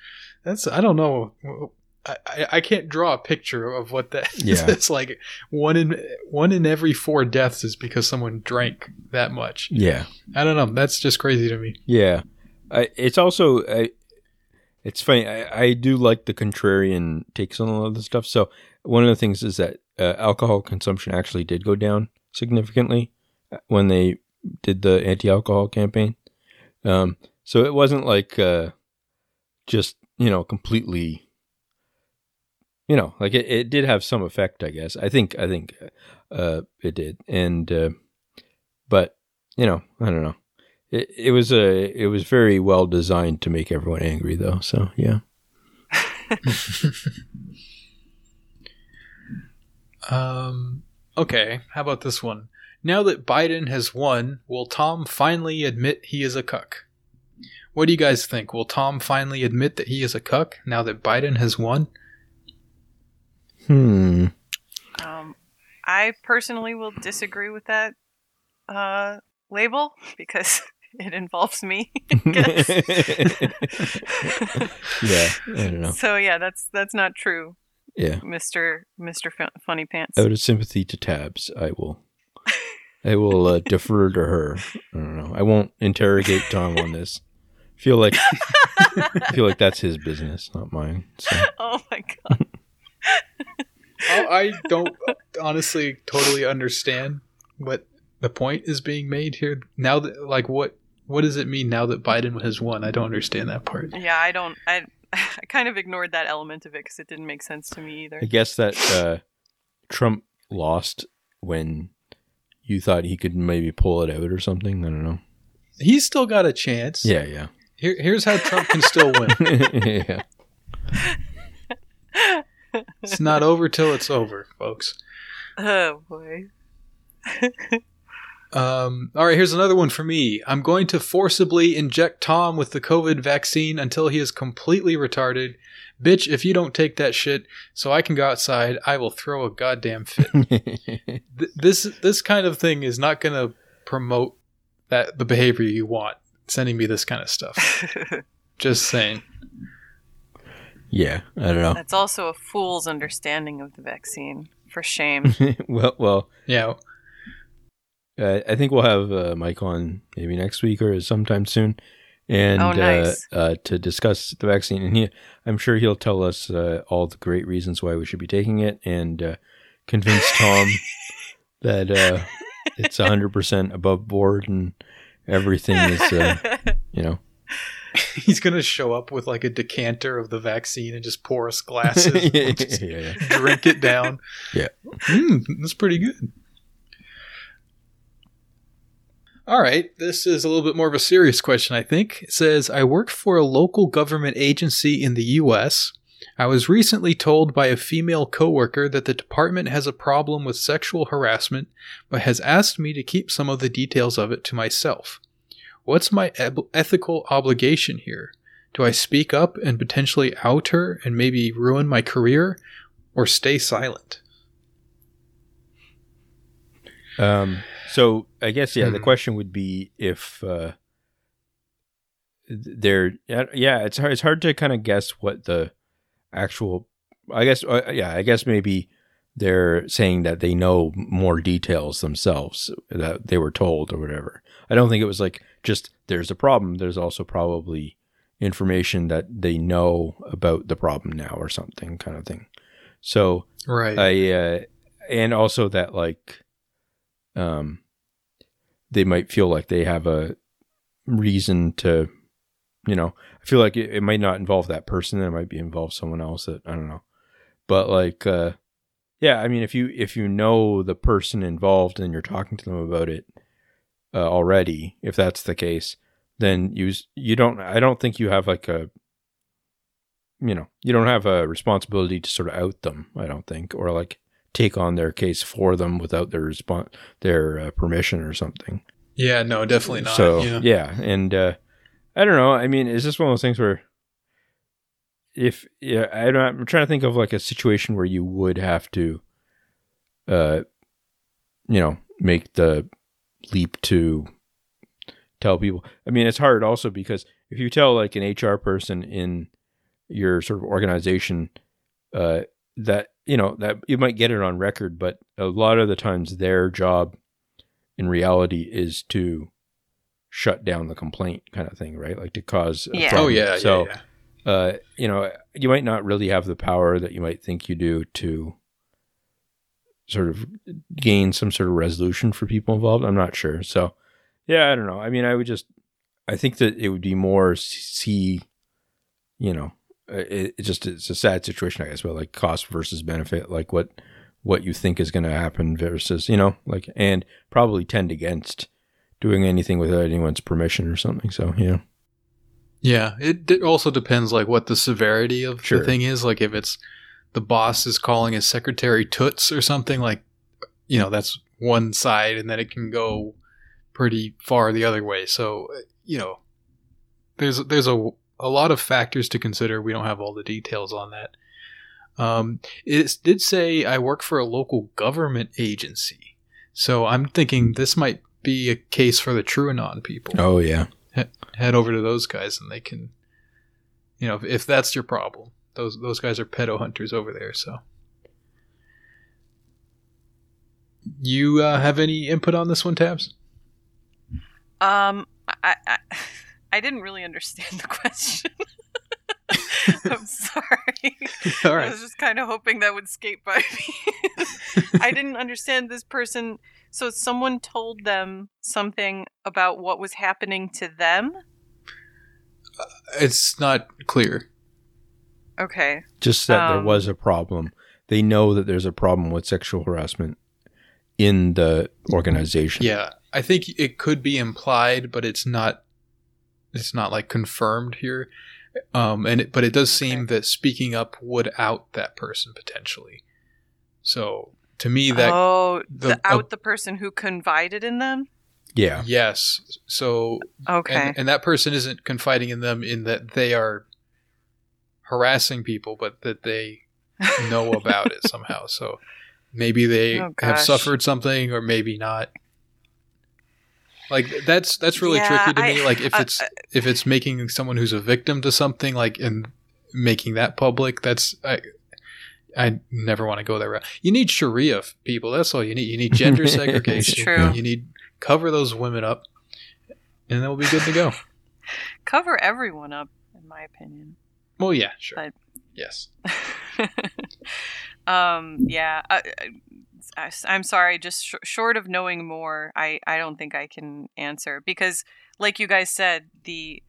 that's i don't know I, I- can't draw a picture of what that [LAUGHS] is. Yeah. It's like one in one in every four deaths is because someone drank that much. Yeah. I don't know. That's just crazy to me. Yeah, I, it's also I, it's funny. I, I do like the contrarian takes on a lot of the stuff. So one of the things is that uh, alcohol consumption actually did go down significantly when they did the anti-alcohol campaign. Um, so it wasn't like uh, just you know completely. You know, like it, it did have some effect, I guess. I think I think uh, it did, and uh, but you know, I don't know. It, it was a it was very well designed to make everyone angry though. So yeah. [LAUGHS] Um. Okay. How about this one? Now that Biden has won, will Tom finally admit he is a cuck? What do you guys think? Will Tom finally admit that he is a cuck now that Biden has won? Hmm. Um, I personally will disagree with that uh, label because [LAUGHS] it involves me. [LAUGHS] Yeah, I don't know. So yeah, that's that's not true, Yeah. Mister Mister Funny Pants. Out of sympathy to Tabs, I will I will uh, defer to her. I don't know. I won't interrogate Tom on this. Feel like feel like that's his business, not mine. So oh my god. I [LAUGHS] I don't honestly totally understand what the point is being made here. Now that like what what does it mean now that Biden has won? I don't understand that part. Yeah, I don't. I [LAUGHS] I kind of ignored that element of it because it didn't make sense to me either. I guess that uh, Trump lost when you thought he could maybe pull it out or something. I don't know. He's still got a chance. Yeah, yeah. Here, here's how Trump can still win. [LAUGHS] yeah. It's not over till it's over, folks. Oh boy. [LAUGHS] Um, all right, here's another one for me. I'm going to forcibly inject Tom with the COVID vaccine until he is completely retarded. Bitch, if you don't take that shit so I can go outside, I will throw a goddamn fit. [LAUGHS] Th- this this kind of thing is not going to promote that the behavior you want. Sending me this kind of stuff. [LAUGHS] Just saying. yeah, I don't know. That's also a fool's understanding of the vaccine. For shame. [LAUGHS] well, well, Yeah. uh, I think we'll have uh, Mike on maybe next week or sometime soon, and Oh, nice. uh, uh, to discuss the vaccine. And he, I'm sure he'll tell us uh, all the great reasons why we should be taking it, and uh, convince Tom [LAUGHS] that uh, it's 100 percent above board and everything is, uh, [LAUGHS] you know. [LAUGHS] He's gonna show up with like a decanter of the vaccine and just pour us glasses. yeah, We'll just yeah, yeah. drink it down. Yeah. Mm, that's pretty good. All right, this is a little bit more of a serious question, I think. It says I work for a local government agency in the US. I was recently told by a female coworker that the department has a problem with sexual harassment, but has asked me to keep some of the details of it to myself. What's my eb- ethical obligation here? Do I speak up and potentially out her and maybe ruin my career, or stay silent? Um, so I guess yeah, the Hmm. question would be if uh, they're yeah, it's hard, it's hard to kind of guess what the actual. I guess uh, yeah, I guess maybe they're saying that they know more details themselves that they were told or whatever. I don't think it was like just there's a problem. There's also probably information that they know about the problem now or something kind of thing. So Right. I uh, and also that like um they might feel like they have a reason to you know I feel like it, it might not involve that person it might be involve someone else that I don't know. But like uh yeah I mean if you if you know the person involved and you're talking to them about it uh, already if that's the case then you you don't I don't think you have like a you know you don't have a responsibility to sort of out them i don't think or like take on their case for them without their response their uh, permission or something yeah, no, definitely not. so yeah. yeah and uh i don't know i mean is this one of those things where if yeah I don't, i'm trying to think of like a situation where you would have to uh you know make the leap to tell people i mean it's hard also because if you tell like an hr person in your sort of organization uh that you know that you might get it on record but a lot of the times their job in reality is to shut down the complaint kind of thing right like to cause a Yeah. Oh problem. yeah, so yeah, yeah. uh, you know, you might not really have the power that you might think you do to sort of gain some sort of resolution for people involved. I'm not sure. So, yeah, I don't know. I mean, I would just, I think that it would be more see, you know, it, it just it's a sad situation, I guess, but like cost versus benefit, like what what you think is going to happen versus you know, like and probably tend against doing anything without anyone's permission or something. So yeah. Yeah, it d- also depends like what the severity of Sure. the thing is. Like if it's the boss is calling his secretary toots or something, like you know that's one side, and then it can go pretty far the other way. So uh, you know, there's there's a a lot of factors to consider. We don't have all the details on that. Um, it did say I work for a local government agency, so I'm thinking this might be a case for the TrueAnon people Oh yeah. head over to those guys and they can you know if, if that's your problem those those guys are pedo hunters over there so you uh, have any input on this one tabs Um, I, I, I didn't really understand the question. [LAUGHS] I'm sorry. [LAUGHS] all I was just kind of hoping that would skate by [LAUGHS] me. I didn't understand this person. So someone told them something about what was happening to them. it's not clear Okay. just that there Um, was a problem. They know that there's a problem with sexual harassment in the organization. yeah i think it could be implied but it's not it's not like confirmed here um and it, but it does seem that speaking up would out that person potentially so to me that oh, the- the, out the person who confided in them. Yeah. yes so Okay. and, and that person isn't confiding in them in that they are harassing people, but that they [LAUGHS] know about it somehow. So maybe they Oh, have suffered something, or maybe not. Like that's that's really Yeah, tricky to I- me. Like if I- it's if it's making someone who's a victim to something, like and making that public, that's I, I never want to go that route. You need Sharia people. That's all you need. You need gender [LAUGHS] segregation. true. You need cover those women up, and then we'll be good to go. [LAUGHS] Cover everyone up, in my opinion. Well, yeah, sure. But- yes. [LAUGHS] um, yeah. I, I, I'm sorry. Just sh- short of knowing more, I I don't think I can answer because, like you guys said, the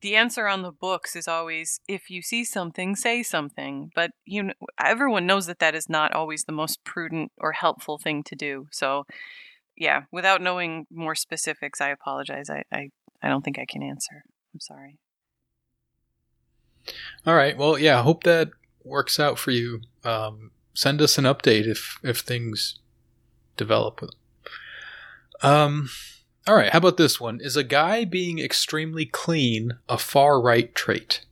the answer on the books is always if you see something, say something. But you, kn- everyone knows that that is not always the most prudent or helpful thing to do. So, yeah, without knowing more specifics, I apologize. I I, I don't think I can answer. I'm sorry. All right. Well, yeah. I hope that works out for you. Um, send us an update if if things develop. Um. All right. How about this one? Is a guy being extremely clean a far right trait?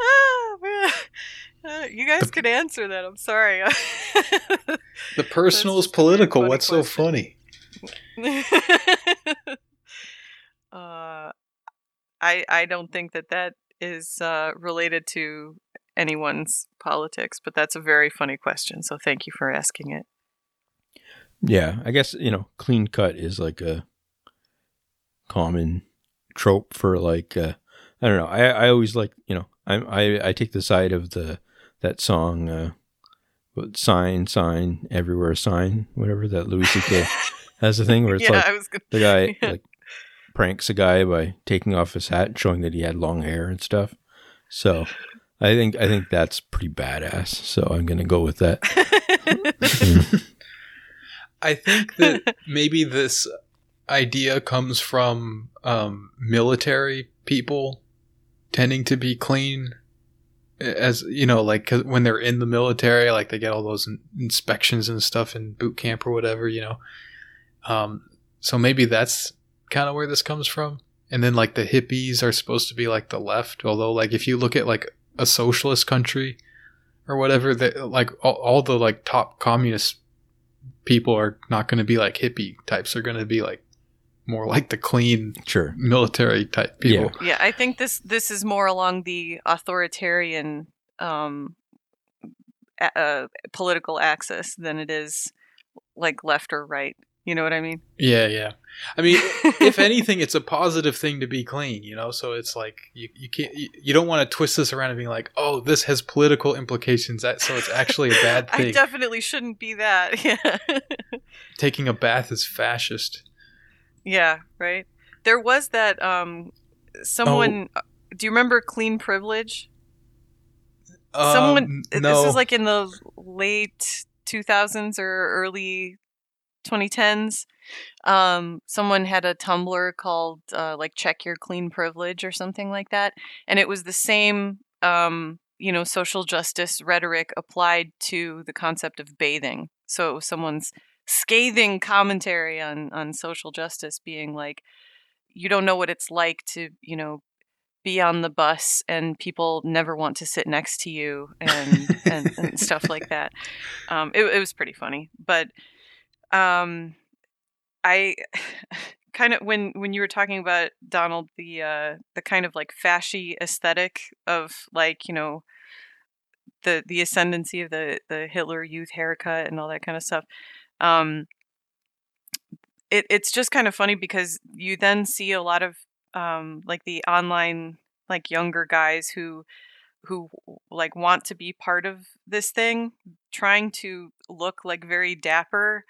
oh. [LAUGHS] Uh, [LAUGHS] you guys could answer that. I'm sorry. [LAUGHS] The personal is political. What's so funny? [LAUGHS] uh, I I don't think that that is uh, related to anyone's politics, but that's a very funny question. So thank you for asking it. Yeah, I guess you know, clean cut is like a common trope for like uh, I don't know. I I always like you know I I I take the side of the that song uh, sign sign everywhere sign whatever that Louis C.K. [LAUGHS] has a thing where it's yeah, like I was gonna. the guy [LAUGHS] Yeah. like pranks a guy by taking off his hat and showing that he had long hair and stuff. So I think I think that's pretty badass. So I'm gonna go with that. [LAUGHS] I think that maybe this idea comes from um, military people tending to be clean, as you know, like 'cause when they're in the military, like they get all those in- inspections and stuff in boot camp or whatever, you know. Um, so maybe that's kind of where this comes from. And then like the hippies are supposed to be like the left, although like if you look at like a socialist country or whatever, that like all, all the like top communist people are not going to be like hippie types. They're going to be like more like the clean Sure. military type people. yeah, yeah, I think this this is more along the authoritarian um, a- uh, political axis than it is like left or right. You know what I mean? Yeah, yeah. I mean, [LAUGHS] if anything, it's a positive thing to be clean, you know. So it's like you, you can't you, you don't want to twist this around and be like, oh, this has political implications. That so it's actually a bad [LAUGHS] I thing. definitely shouldn't be that. [LAUGHS] Yeah. Taking a bath is fascist. yeah, right. There was that um someone Oh. uh, do you remember clean privilege? Someone Um, this no. is like in the late 2000s or early 2010s. Um someone had a Tumblr called uh like check your clean privilege or something like that and it was the same um you know social justice rhetoric applied to the concept of bathing. So it was someone's scathing commentary on on social justice being like you don't know what it's like to you know be on the bus and people never want to sit next to you and and, and stuff like that [LAUGHS] um it, it was pretty funny but um i [LAUGHS] kind of when when you were talking about donald the uh the kind of like fashy aesthetic of like you know the the ascendancy of the the hitler youth haircut and all that kind of stuff um it, it's just kind of funny because you then see a lot of um like the online like younger guys who who like want to be part of this thing trying to look like very dapper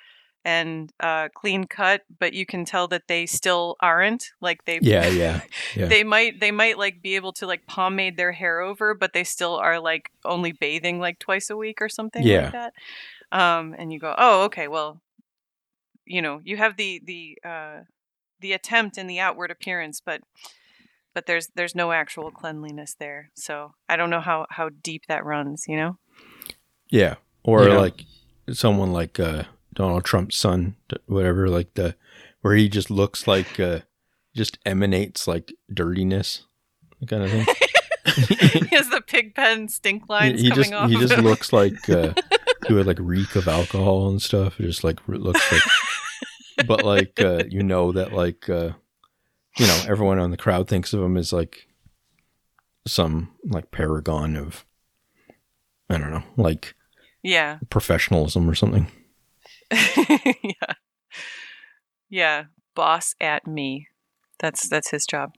and uh clean cut but you can tell that they still aren't like they Yeah, [LAUGHS] yeah, yeah. they might they might like be able to like pomade their hair over but they still are like only bathing like twice a week or something Yeah. like that um and you go oh okay well you know you have the the uh the attempt in the outward appearance but but there's there's no actual cleanliness there so i don't know how how deep that runs you know Yeah. Or Yeah. like someone like uh, Donald Trump's son, whatever, like the where he just looks like uh, just emanates like dirtiness kind of thing. [LAUGHS] he has the pig pen stink lines he coming just off he just looks like uh, [LAUGHS] he would like reek of alcohol and stuff. It just like looks like [LAUGHS] but like uh, you know that like uh, you know everyone on the crowd thinks of him as like some like paragon of I don't know, like yeah. professionalism or something. [LAUGHS] yeah. Yeah. Boss at me. That's that's his job.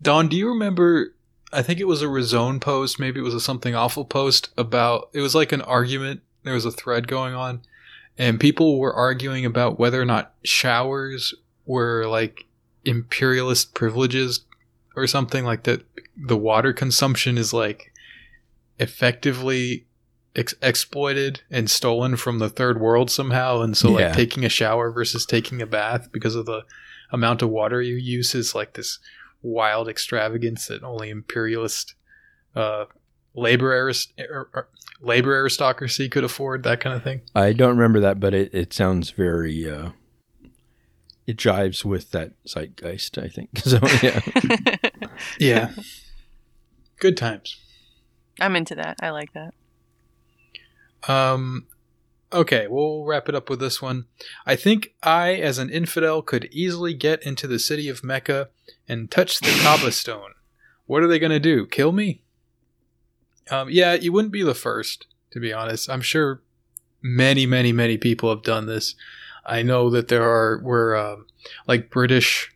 Don, do you remember? I think it was a Razone post, maybe it was a something awful post about. It was like an argument. There was a thread going on, and people were arguing about whether or not showers were like imperialist privileges or something like that. The water consumption is like effectively ex- exploited and stolen from the third world somehow, and so Yeah. like taking a shower versus taking a bath because of the amount of water you use is like this wild extravagance that only imperialist uh, labor arist- er- er- labor aristocracy could afford. That kind of thing. I don't remember that, but it, it sounds very uh, it jives with that zeitgeist. I think [LAUGHS] so. Yeah, [LAUGHS] Yeah, good times. I'm into that. I like that. Um, okay, we'll wrap it up with this one. I think I, as an infidel, could easily get into the city of Mecca and touch the [COUGHS] Kaaba stone. What are they going to do? Kill me? Um, yeah, you wouldn't be the first, to be honest. I'm sure many, many, many people have done this. I know that there are were um, like British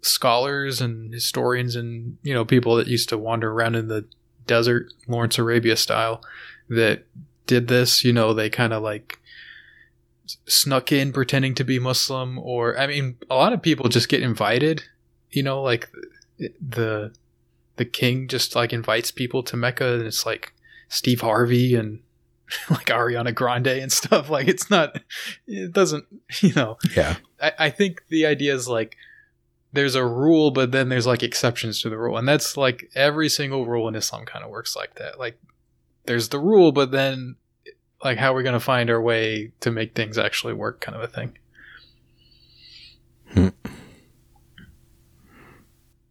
scholars and historians and you know people that used to wander around in the desert, Lawrence Arabia style, that did this. You know, they kind of like snuck in pretending to be Muslim, or I mean, a lot of people just get invited. You know, like the the king just like invites people to Mecca, and it's like Steve Harvey and [LAUGHS] like Ariana Grande and stuff. Like it's not, it doesn't, [LAUGHS] you know. yeah, I, I think the idea is like there's a rule, but then there's like exceptions to the rule, and that's like every single rule in Islam kind of works like that. Like there's the rule, but then like how are we going to find our way to make things actually work, kind of a thing. Hmm.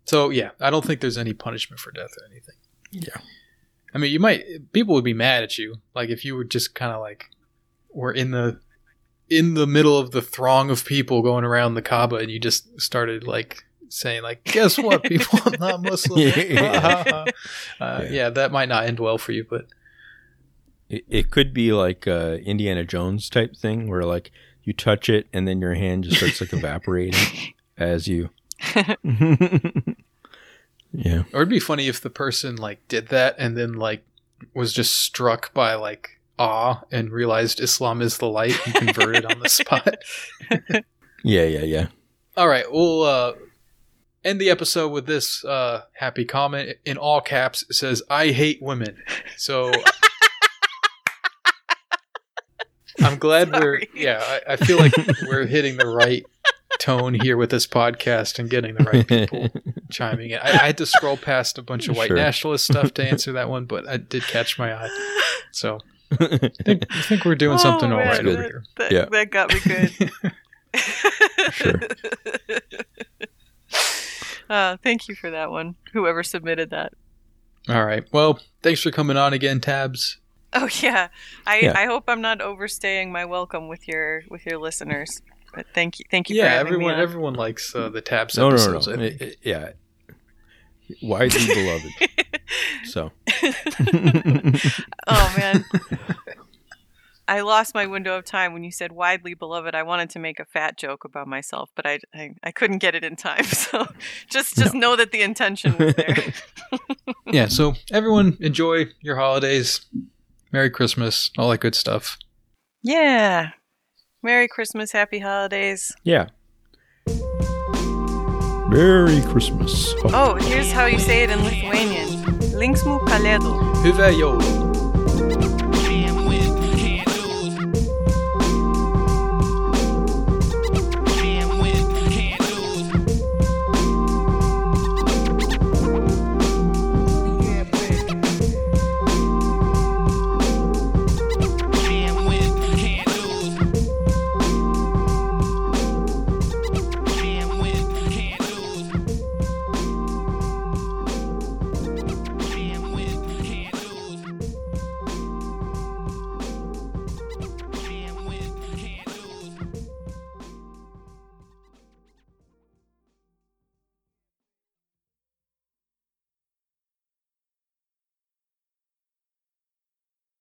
So yeah, I don't think there's any punishment for death or anything. yeah. I mean, you might people would be mad at you, like if you were just kind of like were in the in the middle of the throng of people going around the Kaaba, and you just started like saying like, "Guess what, people? I'm not Muslim." Yeah. [LAUGHS] [LAUGHS] uh, Yeah. yeah, that might not end well for you, but It, it could be like uh, Indiana Jones type thing, where like you touch it and then your hand just starts like [LAUGHS] evaporating as you. [LAUGHS] yeah. or it'd be funny if the person like did that and then like was just struck by like awe and realized Islam is the light and converted on the spot. [LAUGHS] Yeah. Yeah. Yeah. All right, we'll uh, end the episode with this uh, happy comment in all caps. It says, "I hate women." So I'm glad we're yeah. I, I feel like we're hitting the right tone here with this podcast and getting the right people [LAUGHS] chiming in. I, I had to scroll past a bunch of white Sure. nationalist stuff to answer that one, but I did catch my eye. So I think, I think we're doing something Oh, all man, right over here. That, Yeah. that got me good. [LAUGHS] Sure. [LAUGHS] Uh, thank you for that one. Whoever submitted that. All right. Well, thanks for coming on again, Tabs. [LAUGHS] Oh yeah. I, Yeah. I hope I'm not overstaying my welcome with your with your listeners. But thank you thank you Yeah, having everyone me on. everyone likes uh, the Tabs no, no, episodes. no, I no. It- it- yeah. Widely beloved. [LAUGHS] So. [LAUGHS] oh man. I lost my window of time when you said widely beloved. I wanted to make a fat joke about myself, but I, I, I couldn't get it in time. So just just know that the intention was there. Yeah, so everyone enjoy your holidays. Merry Christmas, all that good stuff. yeah. Merry Christmas, happy holidays. Yeah. Merry Christmas. Oh, here's how you say it in Lithuanian. Linksmu Kalėdų. Hyvää joulua.